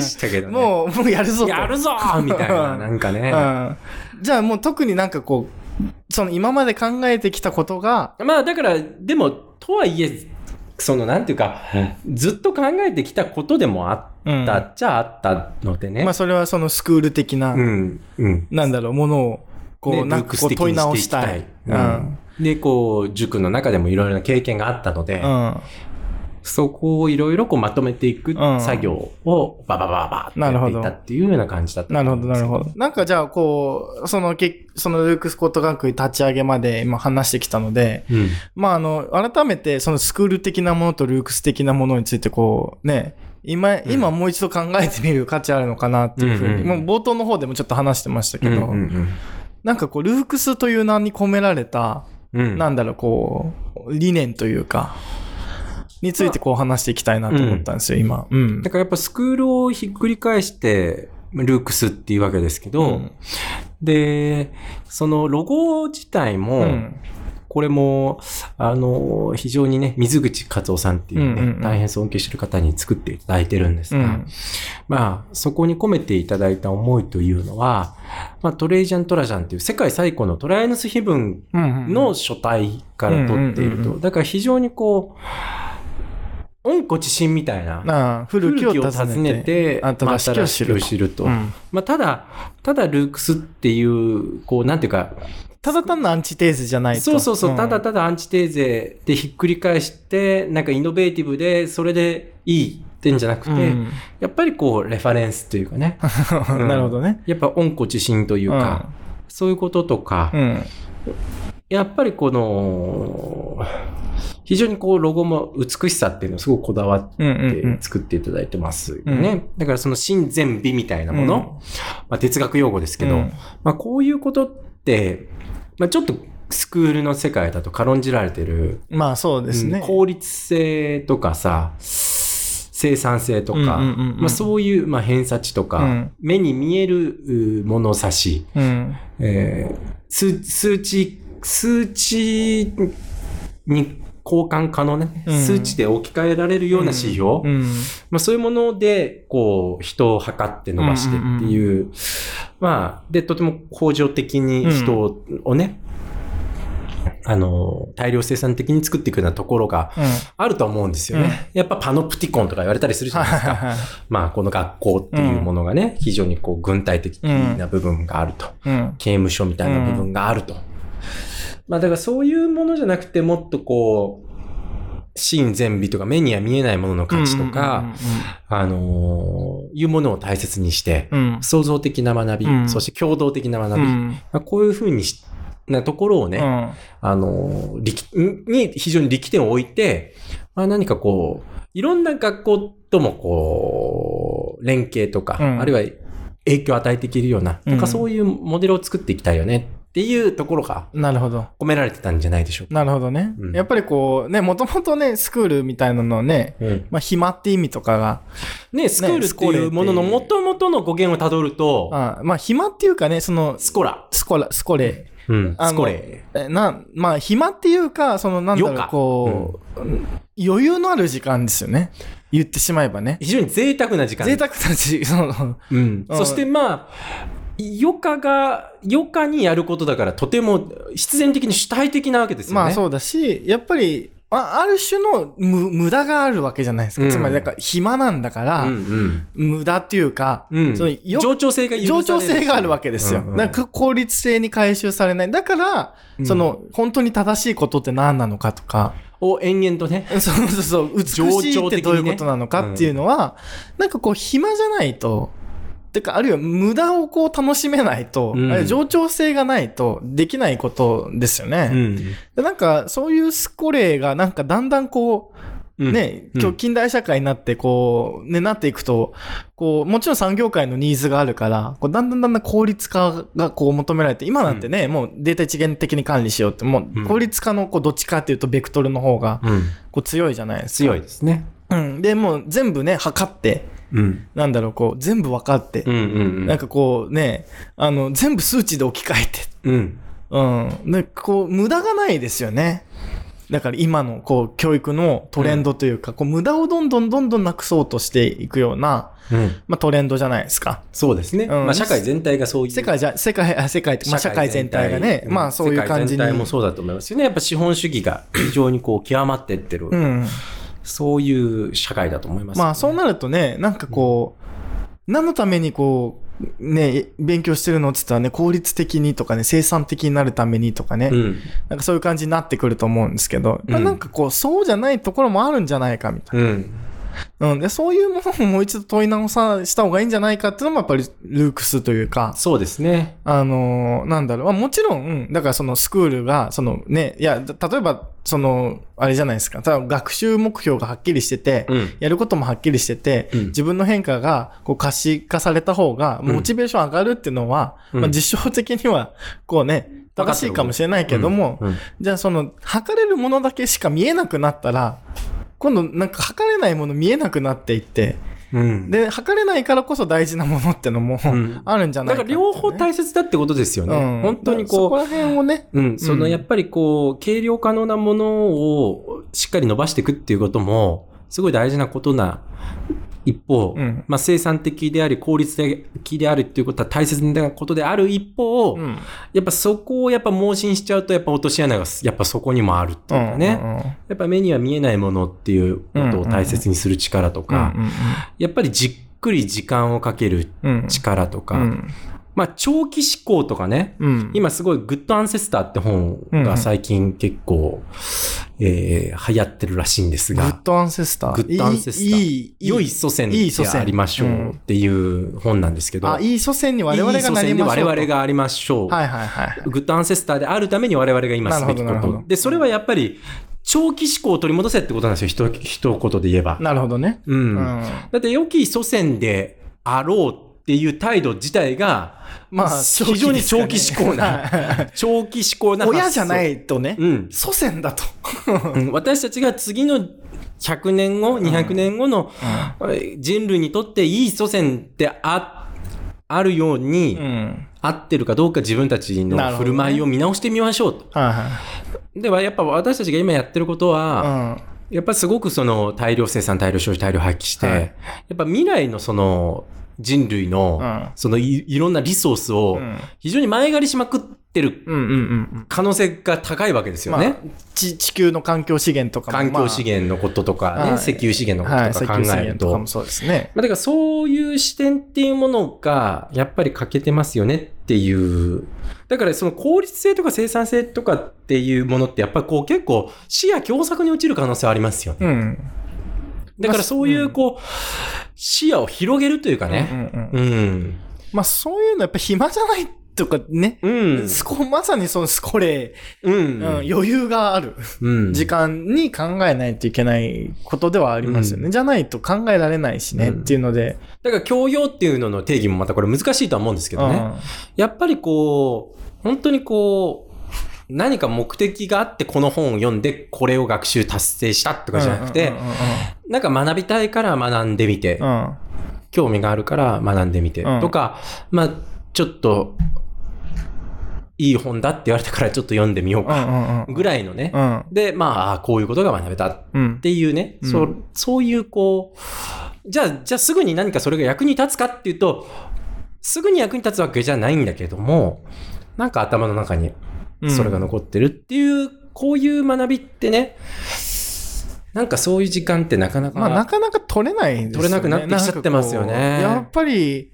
したけどね。もう、もうやるぞと。やるぞーみたいな、なんかね。うん。じゃあもう特になんかこう、その今まで考えてきたことが、まあだから、でも、とはいえ、その、なんていうか、ずっと考えてきたことでもあったっちゃあったのでね。まあそれはそのスクール的な、うん、うん。なんだろう、ものを、こう、ねなんかこう問い直したい。うんで、こう、塾の中でもいろいろな経験があったので、うん。そこをいろいろこうまとめていくん作業をバババババってやっていったっていうような感じだったなるほど、なるほど。ど。なんかじゃあ、こう、その、けそのルークスコット学院立ち上げまで今話してきたので、うん。まあ、あの、改めて、そのスクール的なものとルークス的なものについて、こう、ね、今、今もう一度考えてみる価値あるのかなっていうふうに、うんうんもう冒頭の方でもちょっと話してましたけど、うんうんなんかこう、ルークスという名に込められた、うん。うんなんだろう、こう、理念というか、についてこう話していきたいなと思ったんですよ、今。うんだ。からやっぱスクールをひっくり返して、ルークスっていうわけですけど、うんで、そのロゴ自体も、うんこれも、あの、非常にね、水口勝夫さんっていうね、うんうんうん大変尊敬してる方に作っていただいてるんですが、うんまあ、そこに込めていただいた思いというのは、まあ、トレイジャン・トラジャンっていう世界最古のトライアヌス碑文うんの書体から取っていると。だから非常にこう、温故知新みたいな。古きを訪ねて、新しきを知ると。まあ新しきを知ると。うんまあ、ただ、ただルークスっていう、こう、なんていうか、ただ単なアンチテーゼじゃないと。そうそうそう、んただただアンチテーゼでひっくり返して、なんかイノベーティブで、それでいいってんじゃなくて、うんやっぱりこう、レファレンスというかね、う んなるほどね。やっぱ温故知新というか、そういうこととか、うん。やっぱりこの、非常にこう、ロゴも美しさっていうのをすごくこだわってうんうんうん。作っていただいてますようね。だからその真善美みたいなもの、まあ、哲学用語ですけど、うんまあ、こういうことって、まあ、ちょっとスクールの世界だと軽んじられてる、まあそうですね。うん効率性とかさ、生産性とか、まあ、そういう、まあ、偏差値とか、うん目に見えるう物差し、うん。えー数数値、数値に交換可能ね、うん数値で置き換えられるような指標、うん。まあ、そういうもので、こう、人を測って伸ばしてっていう、まあ、で、とても向上的に人を,、ね、あの、大量生産的に作っていくようなところがうん。あると思うんですよね。やっぱパノプティコンとか言われたりするじゃないですか。まあ、この学校っていうものがね、非常にこう、軍隊的な部分があると。うん。刑務所みたいな部分があると。まあ、だからそういうものじゃなくて、もっとこう、真善美とか目には見えないものの価値とか、あのーいうものを大切にして、うん、うん。創造的な学び、うんそして共同的な学び、うん。まあ、こういうふうにしなところをね、うん。あの、力、に非常に力点を置いて、まあ、何かこう、いろんな学校ともこう、連携とか、うんあるいは影響を与えていけるような、うんなんかそういうモデルを作っていきたいよねっていうところがなるほど。込められてたんじゃないでしょうか。なるほどね。うんやっぱりこう、ね、もともとね、スクールみたいなのね、うんまあ、暇って意味とかが、ね、スクールっていうものの元々の語源をたどると、あまあ、暇っていうかね、その、スコラ。スコラ、スコレ。うん、スコレ。えな、まあ、暇っていうか、その、なんだろうこう、余裕のある時間ですよね。言ってしまえばね。非常に贅沢な時間。贅沢な時、その、うん。うんそしてまあ、余暇が、余暇にやることだから、とても必然的に主体的なわけですよね。まあそうだし、やっぱり、あある種の無無駄があるわけじゃないですか。うんつまり、なんか暇なんだから、うんうん。無駄っていうか、うん。そのよ冗長性が冗る長性があるわけですよ。うんうんなんか効率性に回収されない。だから、うんその、本当に正しいことって何なのかとか、を延々とね。そうそうそう、美しいってどういうことなのかっていうのは、なんかこう、暇じゃないと、てか、あるいは無駄をこう楽しめないと、うんあるいは冗長性がないとできないことですよね。ん。でなんか、そういうスコレが、なんかだんだんこう、ね、うん今日近代社会になって、こう、ね、なっていくと、こう、もちろん産業界のニーズがあるから、こうだんだんだんだん効率化がこう求められて、今なんてね、もうデータ一元的に管理しようって、もううん効率化のこうどっちかっていうと、ベクトルの方が、うん。こう強いじゃないですか。強いですね。うん。で、もう全部ね、測って、うん。なんだろう、こう、全部分かって、うんうんうん。なんかこうね、あの、全部数値で置き換えて、うん。うん。で、こう、無駄がないですよね。だから今の、こう、教育のトレンドというか、こう、無駄をどんどんどんどんなくそうとしていくような、うん。まあ、トレンドじゃないですか。そうですね。うんまあ社会全体がそういう。世界じゃ、世界、あ世界まあ、社会全体がね、うんまあ、そういう感じに。世界全体もそうだと思いますよね。やっぱ資本主義が非常にこう極まっていってる。うん。そういう社会だと思います、まあ、そうなるとね、なんかこう、何のためにこう、ね、勉強してるのって言ったらね、効率的にとかね、生産的になるためにとかね、うん。なんかそういう感じになってくると思うんですけど、まあうんなんかこう、そうじゃないところもあるんじゃないかみたいうん。な。うん。で、そういうものをもう一度問い直さ、した方がいいんじゃないかっていうのもやっぱりルークスというか、そうですね。あのーなんだろう。まあもちろん、だからそのスクールが、そのね、いや、だ例えば、その、あれじゃないですか。ただ学習目標がはっきりしてて、うん。やることもはっきりしてて、うん自分の変化がこう可視化された方が、うんモチベーション上がるっていうのは、うんまあ実証的には、こうね、正しいかもしれないけども、うん、じゃあその、測れるものだけしか見えなくなったら、今度なんか測れないもの見えなくなっていって、うん。で、測れないからこそ大事なものってのも、ん。あるんじゃないかね、だから両方大切だってことですよね。うん。本当にこそこら辺をね、う、うん、そのうんやっぱりこう、計量可能なものをしっかり伸ばしていくっていうことも、すごい大事なことな一方、うん。まあ生産的であり効率的であるっていうことは大切なことである一方、うん。やっぱそこをやっぱ盲信しちゃうとやっぱ落とし穴がやっぱそこにもあるっていうかね。うんうんうん。やっぱ目には見えないものっていうことを大切にする力とか、うんやっぱりじっくり時間をかけるうんうん。力とか、うんまあ長期思考とかね、うん。今すごいグッドアンセスターって本が最近結構、えー流行ってるらしいんですが、グッドアンセスター？グッドアンセスターいい、いい、良い祖先いい祖先でありましょうっていう本なんですけど、あ、いい祖先に我々がなりましょうと。いい祖先で我々がありましょう。はいはいはい。グッドアンセスターであるために我々が今すべきこと。で、それはやっぱり長期思考を取り戻せってことなんですよ、一言で言えば。なるほどね。うん。うんだって良き祖先であろうっていう態度自体が、まあ、非常に長期思考な、長期思考な。親じゃないとね、うん。祖先だと。うん私たちが次の100年後、200年後の人類にとっていい祖先であ、あるように、うん。合ってるかどうか自分たちの振る舞いを見直してみましょうと。はいはい。では、やっぱ私たちが今やってることは、うん。やっぱすごくその大量生産、大量消費、大量廃棄して、はいやっぱ未来のその人類の、うんそのいいろんなリソースをうん非常に前借りしまくってる。可能性が高いわけですよね。まあ、地地球の環境資源とかも、環境資源のこととかね、はい石油資源のこととか考えると。源とかもそうですね。まあ、だからそういう視点っていうものがやっぱり欠けてますよねっていう。だからその効率性とか生産性とかっていうものってやっぱりこう結構視野狭窄に落ちる可能性はありますよね。うん。だからそういうこう、視野を広げるというかね。うんうんうんうん。まあそういうのやっぱ暇じゃないとかね。うん。そこ、まさにそのスコレ、うん。うん、余裕があるうん。時間に考えないといけないことではありますよね。うんじゃないと考えられないしね、うんっていうので。だから教養っていうのの定義もまたこれ難しいとは思うんですけどね。やっぱりこう、本当にこう、何か目的があってこの本を読んでこれを学習達成したとかじゃなくてなんか学びたいから学んでみて、うん。うん興味があるから学んでみて、うん。とか、まあ、ちょっと、いい本だって言われたからちょっと読んでみよううんか、うんぐらいのね。うん。で、まあこういうことが学べたっうんていうね、うん。そうそういうこう、じゃあ、じゃあすぐに何かそれが役に立つかっていうと、すぐに役に立つわけじゃないんだけども、なんか頭の中にうんそれが残ってるっていう、こういう学びってね、なんかそういう時間ってなかなか、まあ、なかなか取れないですよね。取れなくなってきちゃってますよねやっぱり、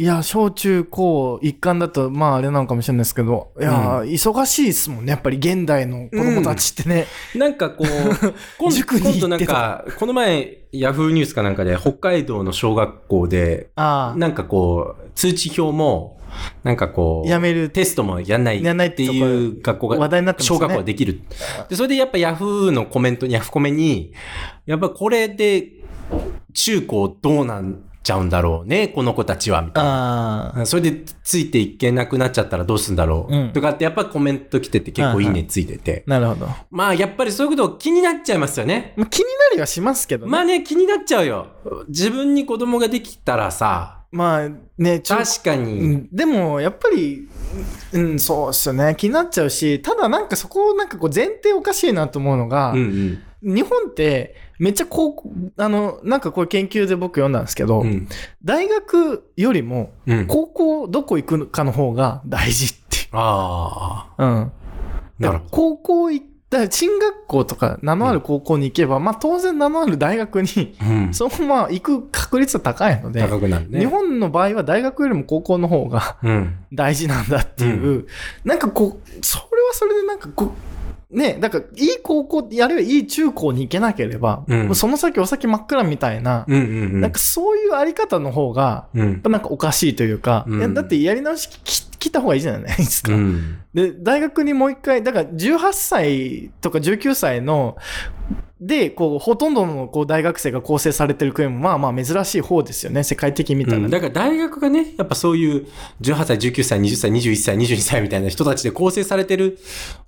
いや、小中高一貫だと、まああれなのかもしれないですけど、いや、忙しいですもんね。やっぱり現代の子供たちってね。なんかこう、今度なんか、この前、ヤフーニュースかなんかで、北海道の小学校で、あなんかこう、通知表も、なんかこあ、う、やめる。テストもやんないやんないっていう学校が、話題になってますね小学校ができる。で、それでやっぱヤフーのコメントに、ヤフコメに、やっぱこれで、中高どうなんちゃうんだろうね、この子たちは、みたいな。それでついていけなくなっちゃったらどうすんだろう、うんとかってやっぱコメント来てて結構いいねついてて。なるほど。まあやっぱりそういうこと気になっちゃいますよね。まあ、気になりはしますけどね。まあね、気になっちゃうよ。自分に子供ができたらさ、まあね、確かうに、んでも、やっぱり、うん、そうっすよね。気になっちゃうし、ただなんかそこ、なんかこう前提おかしいなと思うのが、うん日本ってめっちゃ高校、あの、なんかこれ研究で僕読んだんですけど、うん。うん。大学よりもうん。高校どこ行くかの方が大事っていう。ああ、うん。なるほど。高校行った、進学校とか名のある高校に行けば、まあ当然名のある大学に、うん。そのまま行く確率は高いので、高くなるね。日本の場合は大学よりも高校の方がうん。大事なんだっていう、なんかこう、それはそれでなんかこう、ね、だから、いい高校、やるいい中高に行けなければ、うんその先お先真っ暗みたいな、うんうんうん。なんかそういうあり方の方が、うん。なんかおかしいというか、うんだってやり直しき来た方がいいじゃない ですか。うん。で、大学にもう一回、だから18歳とか19歳の、で、こう、ほとんどのこう大学生が構成されてる国も、まあまあ珍しい方ですよね、世界的に見たら。うんだから大学がね、やっぱそういう18歳、19歳、20歳、21歳、22歳みたいな人たちで構成されてる、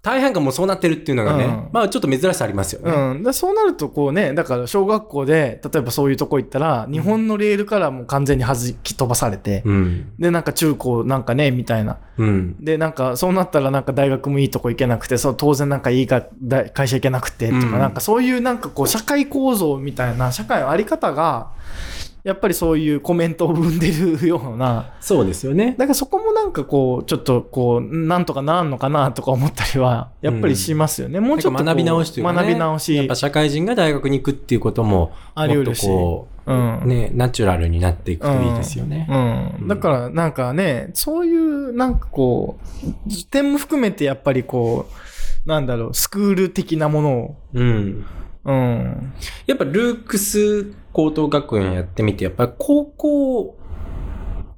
大半がもうそうなってるっていうのがね、うんまあちょっと珍しさありますよね。うん。でそうなると、こうね、だから小学校で、例えばそういうとこ行ったら、日本のレールからもう完全に弾き飛ばされて、うん。で、なんか中高なんかね、みたいな。うん。で、なんか、そうなったらなんか大学もいいとこ行けなくて、そう当然なんかいいが大会社行けなくて、とか、うんなんかそういうなんかこう、社会構造みたいな、社会のあり方が、やっぱりそういうコメントを生んでるような、そうですよね。だからそこもなんかこう、ちょっとこう、なんとかならんのかなとか思ったりは、やっぱりしますよね。もうちょっと学び直しというか、ね、学び直し。やっぱ社会人が大学に行くっていうことも、あり得るしう、うんね、ナチュラルになっていくといいですよね。うん。だから、なんかね、そういう、なんかこう、点も含めてやっぱりこう、なんだろう、スクール的なものを、うん。うん。やっぱルークス高等学園やってみて、やっぱり高校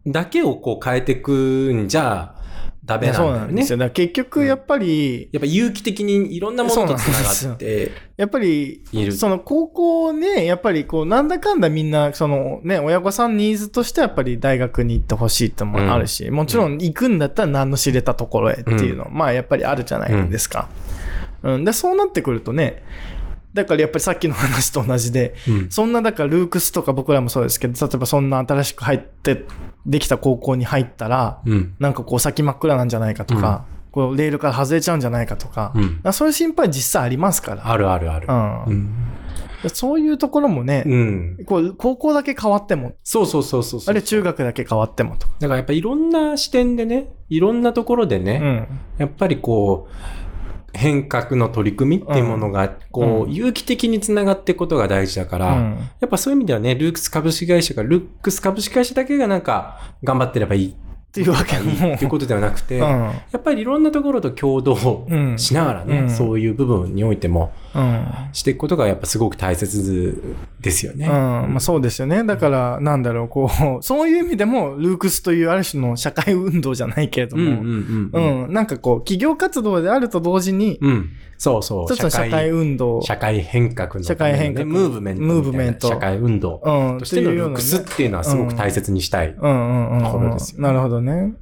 だけをこう変えていくんじゃダメなんだそうよね。なんですよ。だから結局やっぱり、やっぱ有機的にいろんなものとつなそうなんがってやっぱり。その高校ね、やっぱりこう、なんだかんだみんな、そのね、親御さんニーズとしてやっぱり大学に行ってほしいってのもあるし、もちろん行くんだったら何の知れたところへっていうの、まあやっぱりあるじゃないですか。うん。で、そうなってくるとね、だからやっぱりさっきの話と同じで、うんそんなだからルークスとか僕らもそうですけど、例えばそんな新しく入って、できた高校に入ったら、うん。なんかこう先真っ暗なんじゃないかとか、こうレールから外れちゃうんじゃないかとか、からそういう心配実際ありますから。あるあるある。うんうんそういうところもね、うん。こう高校だけ変わっても、そうそうそうそうそう。あれ中学だけ変わってもと。だからやっぱいろんな視点でね、いろんなところでね、うん。やっぱりこう、変革の取り組みっていうものが、こう、うん。有機的につながっていくことが大事だから、うん。やっぱそういう意味ではね、ルークス株式会社が、ルークス株式会社だけがなんか、頑張ってればいいっていうわけいいっていうことではなくて、やうん。っぱりいろんなところと共同うんしながらね、うんそういう部分においてもうん。していくことがやっぱすごく大切ですよね。うん、まあそうですよね。だから、なんだろう、こう、そういう意味でも、ルークスというある種の社会運動じゃないけれども、なんかこう、企業活動であると同時に、うん。そうそう。一つの社会運動、社会変革の、社会変革ムーブメント。ムーブメント社会運動うん、としてのルークスねっていうのはすごく大切にしたい。ところですよねなるほどね。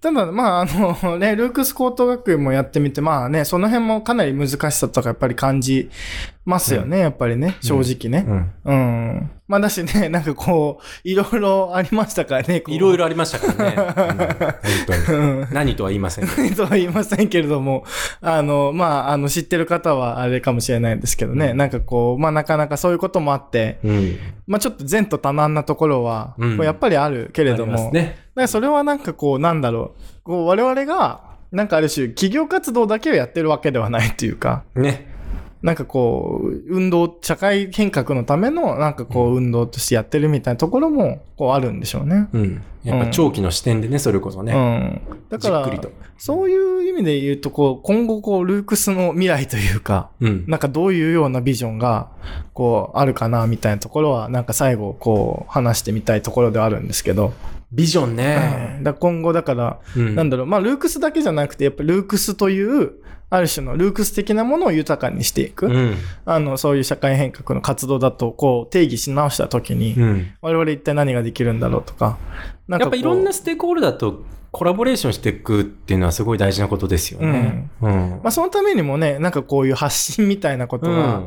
ただ、まあ、あの、ね、ルークス高等学院もやってみて、まあね、その辺もかなり難しさとかやっぱり感じますよね、やっぱりね、正直ね。うん。うん。まあだしね、なんかこう、いろいろありましたからね、いろいろありましたからね。うん本当に。うん。何とは言いませんけど。とは言いませんけれども、あの、まあ、あの、知ってる方はあれかもしれないんですけどね、なんかこう、まあ、なかなかそういうこともあって、うん。まあ、ちょっと前途多難なところは、やっぱりあるけれどありますも、ね。だからそれはなんかこう、なんだろう、こう、我々が、なんかある種、企業活動だけをやってるわけではないというか、ね。なんかこう、運動、社会変革のための、なんかこう、運動としてやってるみたいなところも、こう、あるんでしょうね。うん。やっぱ長期の視点でね、それこそね。うん。だからそういう意味で言うと、こう、今後、こう、ルークスの未来というか、うん。なんかどういうようなビジョンが、こう、あるかな、みたいなところは、なんか最後、こう、話してみたいところではあるんですけど、ビジョンうんね。だ今後、だから、うんなんだろう、まあ、ルークスだけじゃなくて、やっぱルークスという、ある種のルークス的なものを豊かにしていく、うん。あの、そういう社会変革の活動だと、こう、定義し直したときに、うん。我々一体何ができるんだろうとか、なんかやっぱいろんなステークホルダーとコラボレーションしていくっていうのはすごい大事なことですよね。うん。まあ、そのためにもね、なんかこういう発信みたいなことが、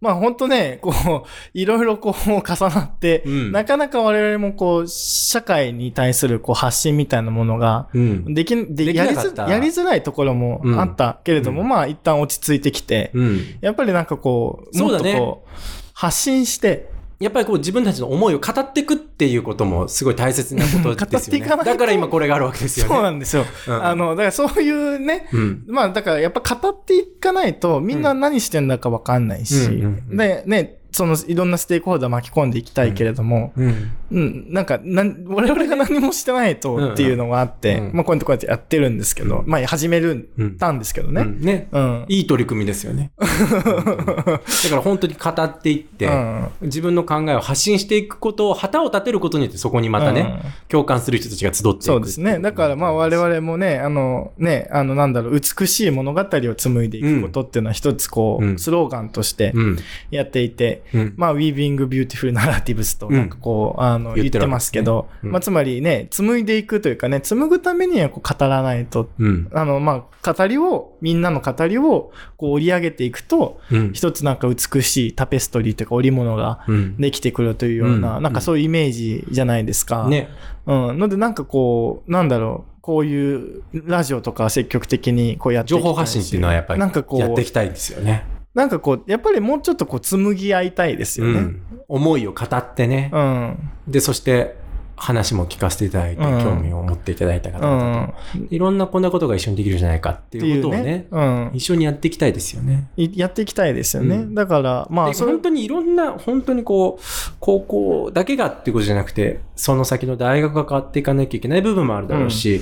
まあ本当ね、こう、いろいろこう重なって、うんなかなか我々もこう、社会に対するこう発信みたいなものが、うん。できん、でやりづやりづらいところもあったけれども、うんまあ一旦落ち着いてきて、うん。やっぱりなんかこう、もっとこう、発信して、やっぱりこう自分たちの思いを語っていくっていうこともすごい大切なことですよね。語っていかないとだから今これがあるわけですよね。そうなんですよ。うんあの、だからそういうね、うん。まあだからやっぱ語っていかないとみんな何してんだかわかんないし、で、ね、そのいろんなステークホルダー巻き込んでいきたいけれども、うん。うん、なんか、なん、我々が何もしてないとっていうのがあって、うんうんまあこうやってこうやってやってるんですけど、うんまあ始めるうんたんですけどね。うんね。うん。いい取り組みですよね。だから本当に語っていって、うん自分の考えを発信していくことを、旗を立てることによってそこにまたね、共感する人たちが集っていく。そうですね。だからまあ我々もね、あのね、あのなんだろう、美しい物語を紡いでいくことっていうのは一つこう、うんスローガンとしてうん。やっていて、うん。まあ、Weaving Beautiful Narratives となんかこう、あの、言ってますけど、うんまあつまりね、紡いでいくというかね、紡ぐためにはこう語らないと、うん。あの、まあ、語りを、みんなの語りをこう織り上げていくと、うん。一つなんか美しいタペストリーというか織物がうん。できてくるというような、うんなんかそういうイメージじゃないですか。。ね。うん。のでなんかこう、なんだろう、こういうラジオとか積極的にこうやって情報発信っていうのはやっぱりなんかこうやっていきたいですよね。なんかこう、やっぱりもうちょっとこう紡ぎ合いたいですよね。うん。思いを語ってね。うん。で、そして話も聞かせていただいて、うん興味を持っていただいた方う々ん。と、いろんなこんなことが一緒にできるじゃないかっていうことをねね。、うん。一緒にやっていきたいですよね。いやっていきたいですよね。うんだから、まあ、本当にいろんな、本当にこう、高校だけがっていうことじゃなくて、その先の大学が変わっていかなきゃいけない部分もあるだろうし、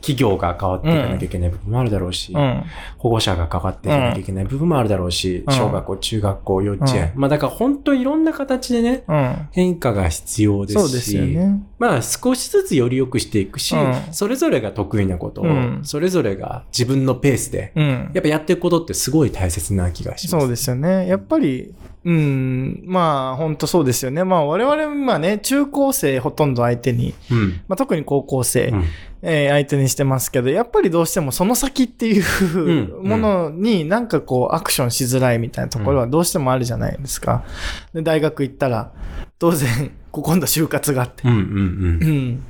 企業が変わっていかなきゃいけない部分もあるだろうし、うん。保護者が関わっていかなきゃいけない部分もあるだろうし、うん小学校、中学校、幼稚園。まあだから本当いろんな形でね、うん。変化が必要ですし、すよね。まあ少しずつより良くしていくし、うんそれぞれが得意なことを、うんそれぞれが自分のペースで、うん。やっぱやっていくことってすごい大切な気がします。そうですよね。やっぱり、うん、まあ、本当そうですよね。まあ、我々、まあね、中高生ほとんど相手に、うん。まあ、特に高校生、うんえー相手にしてますけど、やっぱりどうしてもその先っていううん。ものになんかこうアクションしづらいみたいなところはどうしてもあるじゃないですか。で、大学行ったら、当然、今度就活があって、うんうん。うん。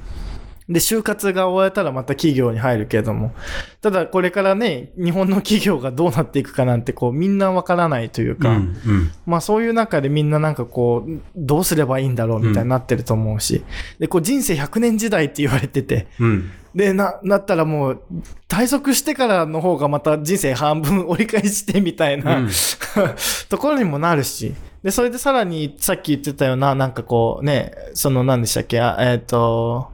で、就活が終えたらまた企業に入るけれども、ただこれからね、日本の企業がどうなっていくかなんてこうみんなわからないというか、うんうん。まあそういう中でみんななんかこう、どうすればいいんだろうみたいになってると思うし、で、こう人生100年時代って言われてて、うん。で、な、なったらもう、退職してからの方がまた人生半分折り返してみたいな、うん。ところにもなるし、で、それでさらにさっき言ってたような、なんかこうね、その何でしたっけ、あえっ、と、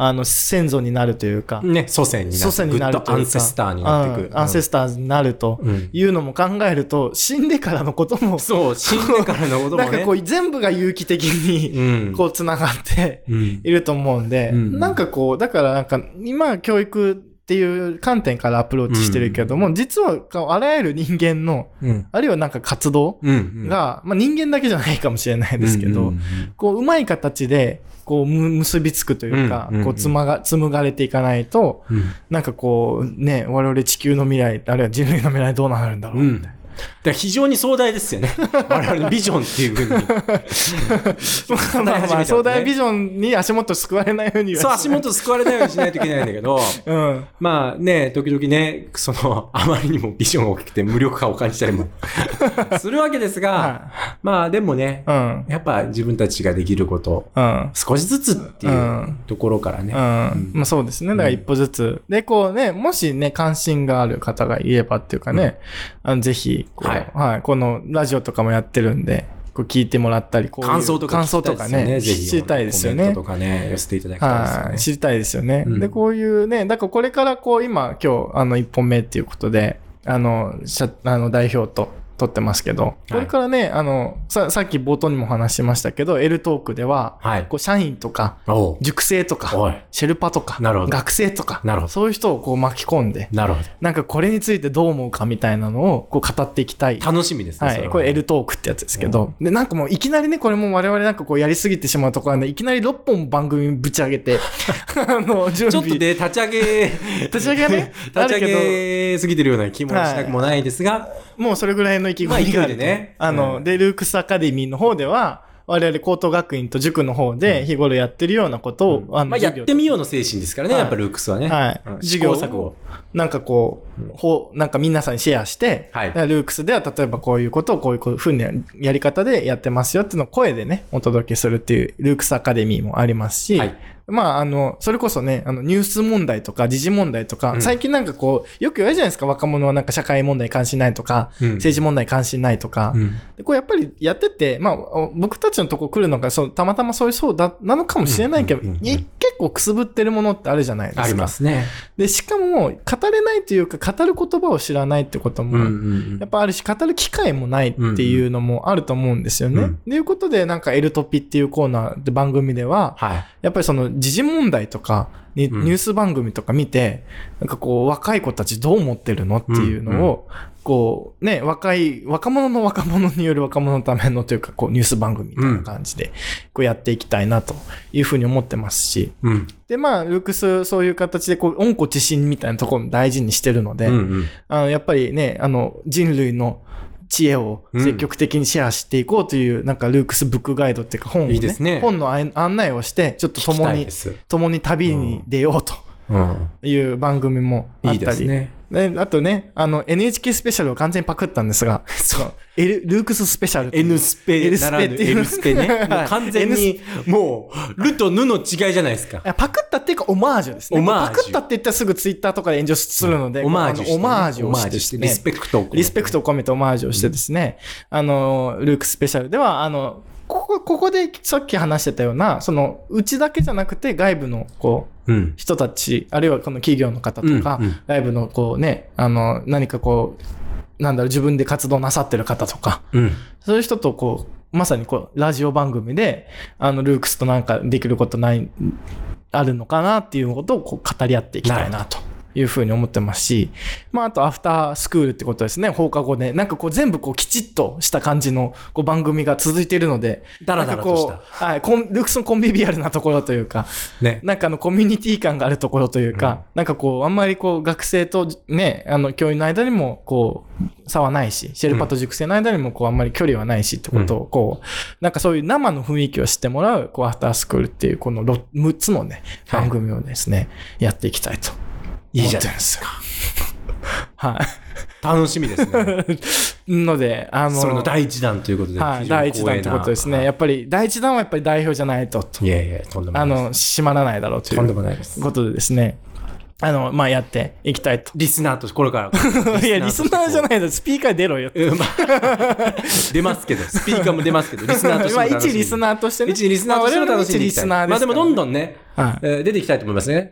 あの、先祖になるというか、ね、祖先にな祖先になるグッドアンセスターになってく。うんアンセスターになるとうん。いうのも考えると、死んでからのことも、そう、死んでからのこともね。なんかこう全部が有機的に、うん。こう繋がってうん。いると思うんで、うん。なんかこう、だからなんか今は教育っていう観点からアプローチしてるけども、実はこうあらゆる人間の、うん。あるいはなんか活動うんが、まあ人間だけじゃないかもしれないですけど、うんうんうんこう、うまい形で、こう、む結びつくというか、こう、つまが、紡がれていかないと、うんなんかこう、ね、我々地球の未来、あるいは人類の未来どうなるんだろう。うん。だから非常に壮大ですよね。我々のビジョンっていうふうに。まあまあ、壮大ビジョンに足元救われないようにはそう、足元救われないようにしないといけないんだけど、うん。まあね、時々ね、その、あまりにもビジョンが大きくて無力感を感じたりも するわけですが、はまあでもね、うん。やっぱ自分たちができること、うん。少しずつっていううんところからね。うん。まあそうですね。だから一歩ずつ。で、こうね、もしね、関心がある方がいればっていうかね、あのぜひ、こうはいはい。このラジオとかもやってるんで、こう聞いてもらったり、こう感想とか感想とかね、知りたいですよねコメント。とかね、寄せていただきたいですよねはい、。知りたいですよね。うんで、こういうね、だからこれからこう、今、今日、あの、一本目っていうことで、あの、社あの代表と撮ってますけど、これからね、あの、さ、さっき冒頭にも話しましたけど、L トークでは、はい。こう、社員とか、塾生とか。シェルパとか、学生とか、そういう人をこう巻き込んで、なるほなんかこれについてどう思うかみたいなのをこう語っていきたい。ど。楽しみですね。はい。そはこれ L トークってやつですけど。で、なんかもういきなりね、これも我々なんかこうやりすぎてしまうところなんで、いきなり6本番組ぶち上げて、あの、準備。ちょっとで立ち上げ、立ち上げねあ 立ち上げすぎてるような気もしなくもないですが、もうそれぐらいの意気込みがあると。まあね。あの、うん。で、ルークスアカデミーの方では、我々高等学院と塾の方で日頃やってるようなことを、あの、まあやってみよようの精神ですからね、はい。やっぱルークスはね。はい。うん。授業を。なんかこう、ほう、なんか皆さんにシェアして、はい。ルークスでは例えばこういうことをこういうふうなやり方でやってますよっていうのを声でね、お届けするっていうルークスアカデミーもありますし、はいまあ、あの、それこそね、あの、ニュース問題とか、時事問題とか、うん最近なんかこう、よく言われるじゃないですか、若者はなんか社会問題関心ないとか、うん政治問題関心ないとか、うんでこれやっぱりやってて、まあ、お僕たちのとこ来るのが、そう、たまたまそういうそうだ、なのかもしれないけど、結構くすぶってるものってあるじゃないですか。ありますね。で、しかも、語れないというか、語る言葉を知らないってことも、やっぱあるし、語る機会もないっていうのもあると思うんですよね。うんということで、なんか、エルトピっていうコーナーで番組では、はい。やっぱりその時事問題とか、ニュース番組とか見て、なんかこう、若い子たちどう思ってるのっていうのを、こう、ね、若い、若者の若者による 若者のためのというか、こう、ニュース番組みたいな感じで、こうやっていきたいなというふうに思ってますし、うん。で、まあ、ルークス、そういう形で、こう、温故知新みたいなところも大事にしてるので、うんうん。あの、やっぱりね、あの、人類の知恵を積極的にシェアしていこうという、なんか、ルークスブックガイドっていうか、本をね、いいですね本の案案内をして、ちょっと共に。共に旅に出ようとうん。いう番組もあいいったり。ですね。であとね、あの、NHK スペシャルを完全にパクったんですが、そう。L、ルークススペシャル。N スペ L スペならぬっていう。L スペね。もう 完全に、もう、ルとヌの違いじゃないですか。パクったっていうか、オマージュですね。オマージュ。パクったって言ったらすぐツイッターとかで炎上するので、オマージュオマージュをしてリスペクトを込めて。リスペクトを込めてオマージュをしてですね、あの、ルークスペシャル。では、あの、ここ、ここでさっき話してたような、その、うちだけじゃなくて外部の、こう、うん。人たち、あるいはこの企業の方とか、うんうん外部のこうね、あの、何かこう、なんだろう、自分で活動なさってる方とか、うん。そういう人とこう、まさにこう、ラジオ番組で、あの、ルークスとなんかできることない、あるのかなっていうことをこう語り合っていきたいなというふうに思ってますし、まあ、あと、アフタースクールってことですね、放課後で。なんかこう、全部こう、きちっとした感じのこう番組が続いているので、ダラダラとしたはい、コンルークスのコンビビアルなところというか、ね。なんかあの、コミュニティ感があるところというか、なんかこう、あんまりこう、学生とね、あの、教員の間にも、こう、差はないし、シェルパと塾生の間にも、こう、あんまり距離はないしってことを、こう、なんかそういう生の雰囲気を知ってもらう、こう、アフタースクールっていう、この6つのね、はい番組をですね、やっていきたいと。いいじゃないですよ。はい。楽しみですね。ので、あの、それの第一弾ということで。はい、第一弾ということですね。やっぱり、第一弾はやっぱり代表じゃないと、といやいや、とんでもなあいです。の、閉まらないだろうといとんでうもないです。ことでですね、あの、まあ、やっていきたいと。リスナーとして、これから。いや、リスナーじゃい。ないの、スピーカー出ろよ。出ますけど、スピーカーも出ますけど、リスナーとしてまあ。一リスナーとしてね。一リスナーとしても楽しみにいきたい。まあでもどんどんね、出ていきたいと思いますね。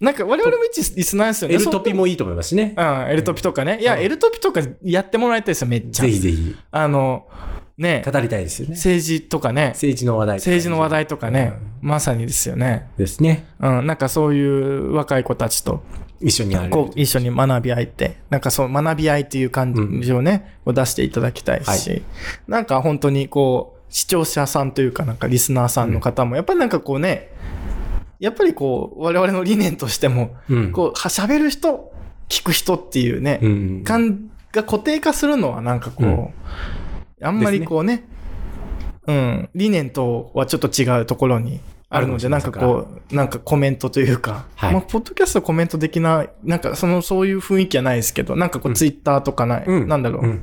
なんか、我々も一リスナーですよね。エルトピも。もいいと思いますしね。うん、エルトピとかね。いや、うんエルトピとかやってもらいたいですよ、めっちゃ。ぜひぜひ、あの、ね、語りたいですよね。政治とかね、政治の話題。政治の話題とかね、まさにですよね。ですね。うん、なんかそういう若い子たちと、一緒にやれるこう、一緒に学び合いって、なんかそう、学び合いっていう感じをね、こう出していただきたいし、はなんか本当にこう、視聴者さんというか、なんかリスナーさんの方も、やっぱりなんかこうね、やっぱりこう、我々の理念としても、うん。こう、は喋る人、聞く人っていうね、うん。感が固定化するのはなんかこう、うん。あんまりこうね、うん、理念とはちょっと違うところにあるので、なんかこう、なんかコメントというか、はい。まあ、ポッドキャストコメントできない、なんかその、そういう雰囲気はないですけど、なんかこう、ツイッターとかない、うん。なんだろう、うん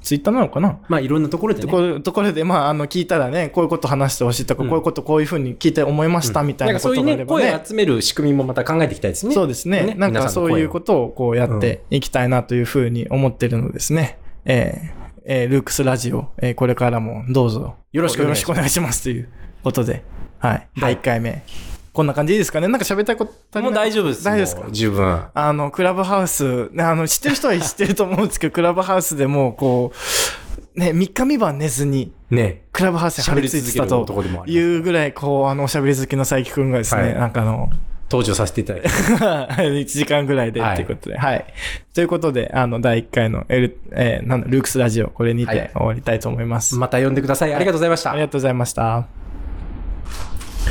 ツイッターなのかな？まあいろんなところでね。ところところで、まあ、あの、聞いたらね、こういうこと話してほしいとか、うんこういうことこういうふうに聞いて思いましたみたいなんかそういうね、なことがあればね。声を集める仕組みもまた考えていきたいですね。そうですね。なんかそういうこととをこうやっていきたいなというふうに思ってるのですね。えーえールークスラジオ、えーこれからもどうぞよろしくお願いしますよろしくお願いしますということで、はい。第1回目。こんな感じですかね？なんか喋りたいこともう大丈夫です。大丈夫ですか？十分。あの、クラブハウス、ねあの、知ってる人は 知ってると思うんですけど、クラブハウスでもう、こう、ね、3日3晩寝ずに、ね。クラブハウスに張り付いてた喋り続けるというぐらい、こう、あの、おしゃべり好きの佐伯くんがですね、はいなんかあの、登場させていただいて。1時間ぐらいでっていうことで、はい。ということで、あの、第1回の L、えーなんだ、ルークスラジオ、これにはいて終わりたいと思います。また呼んでください。ありがとうございましたあり。がとうございました。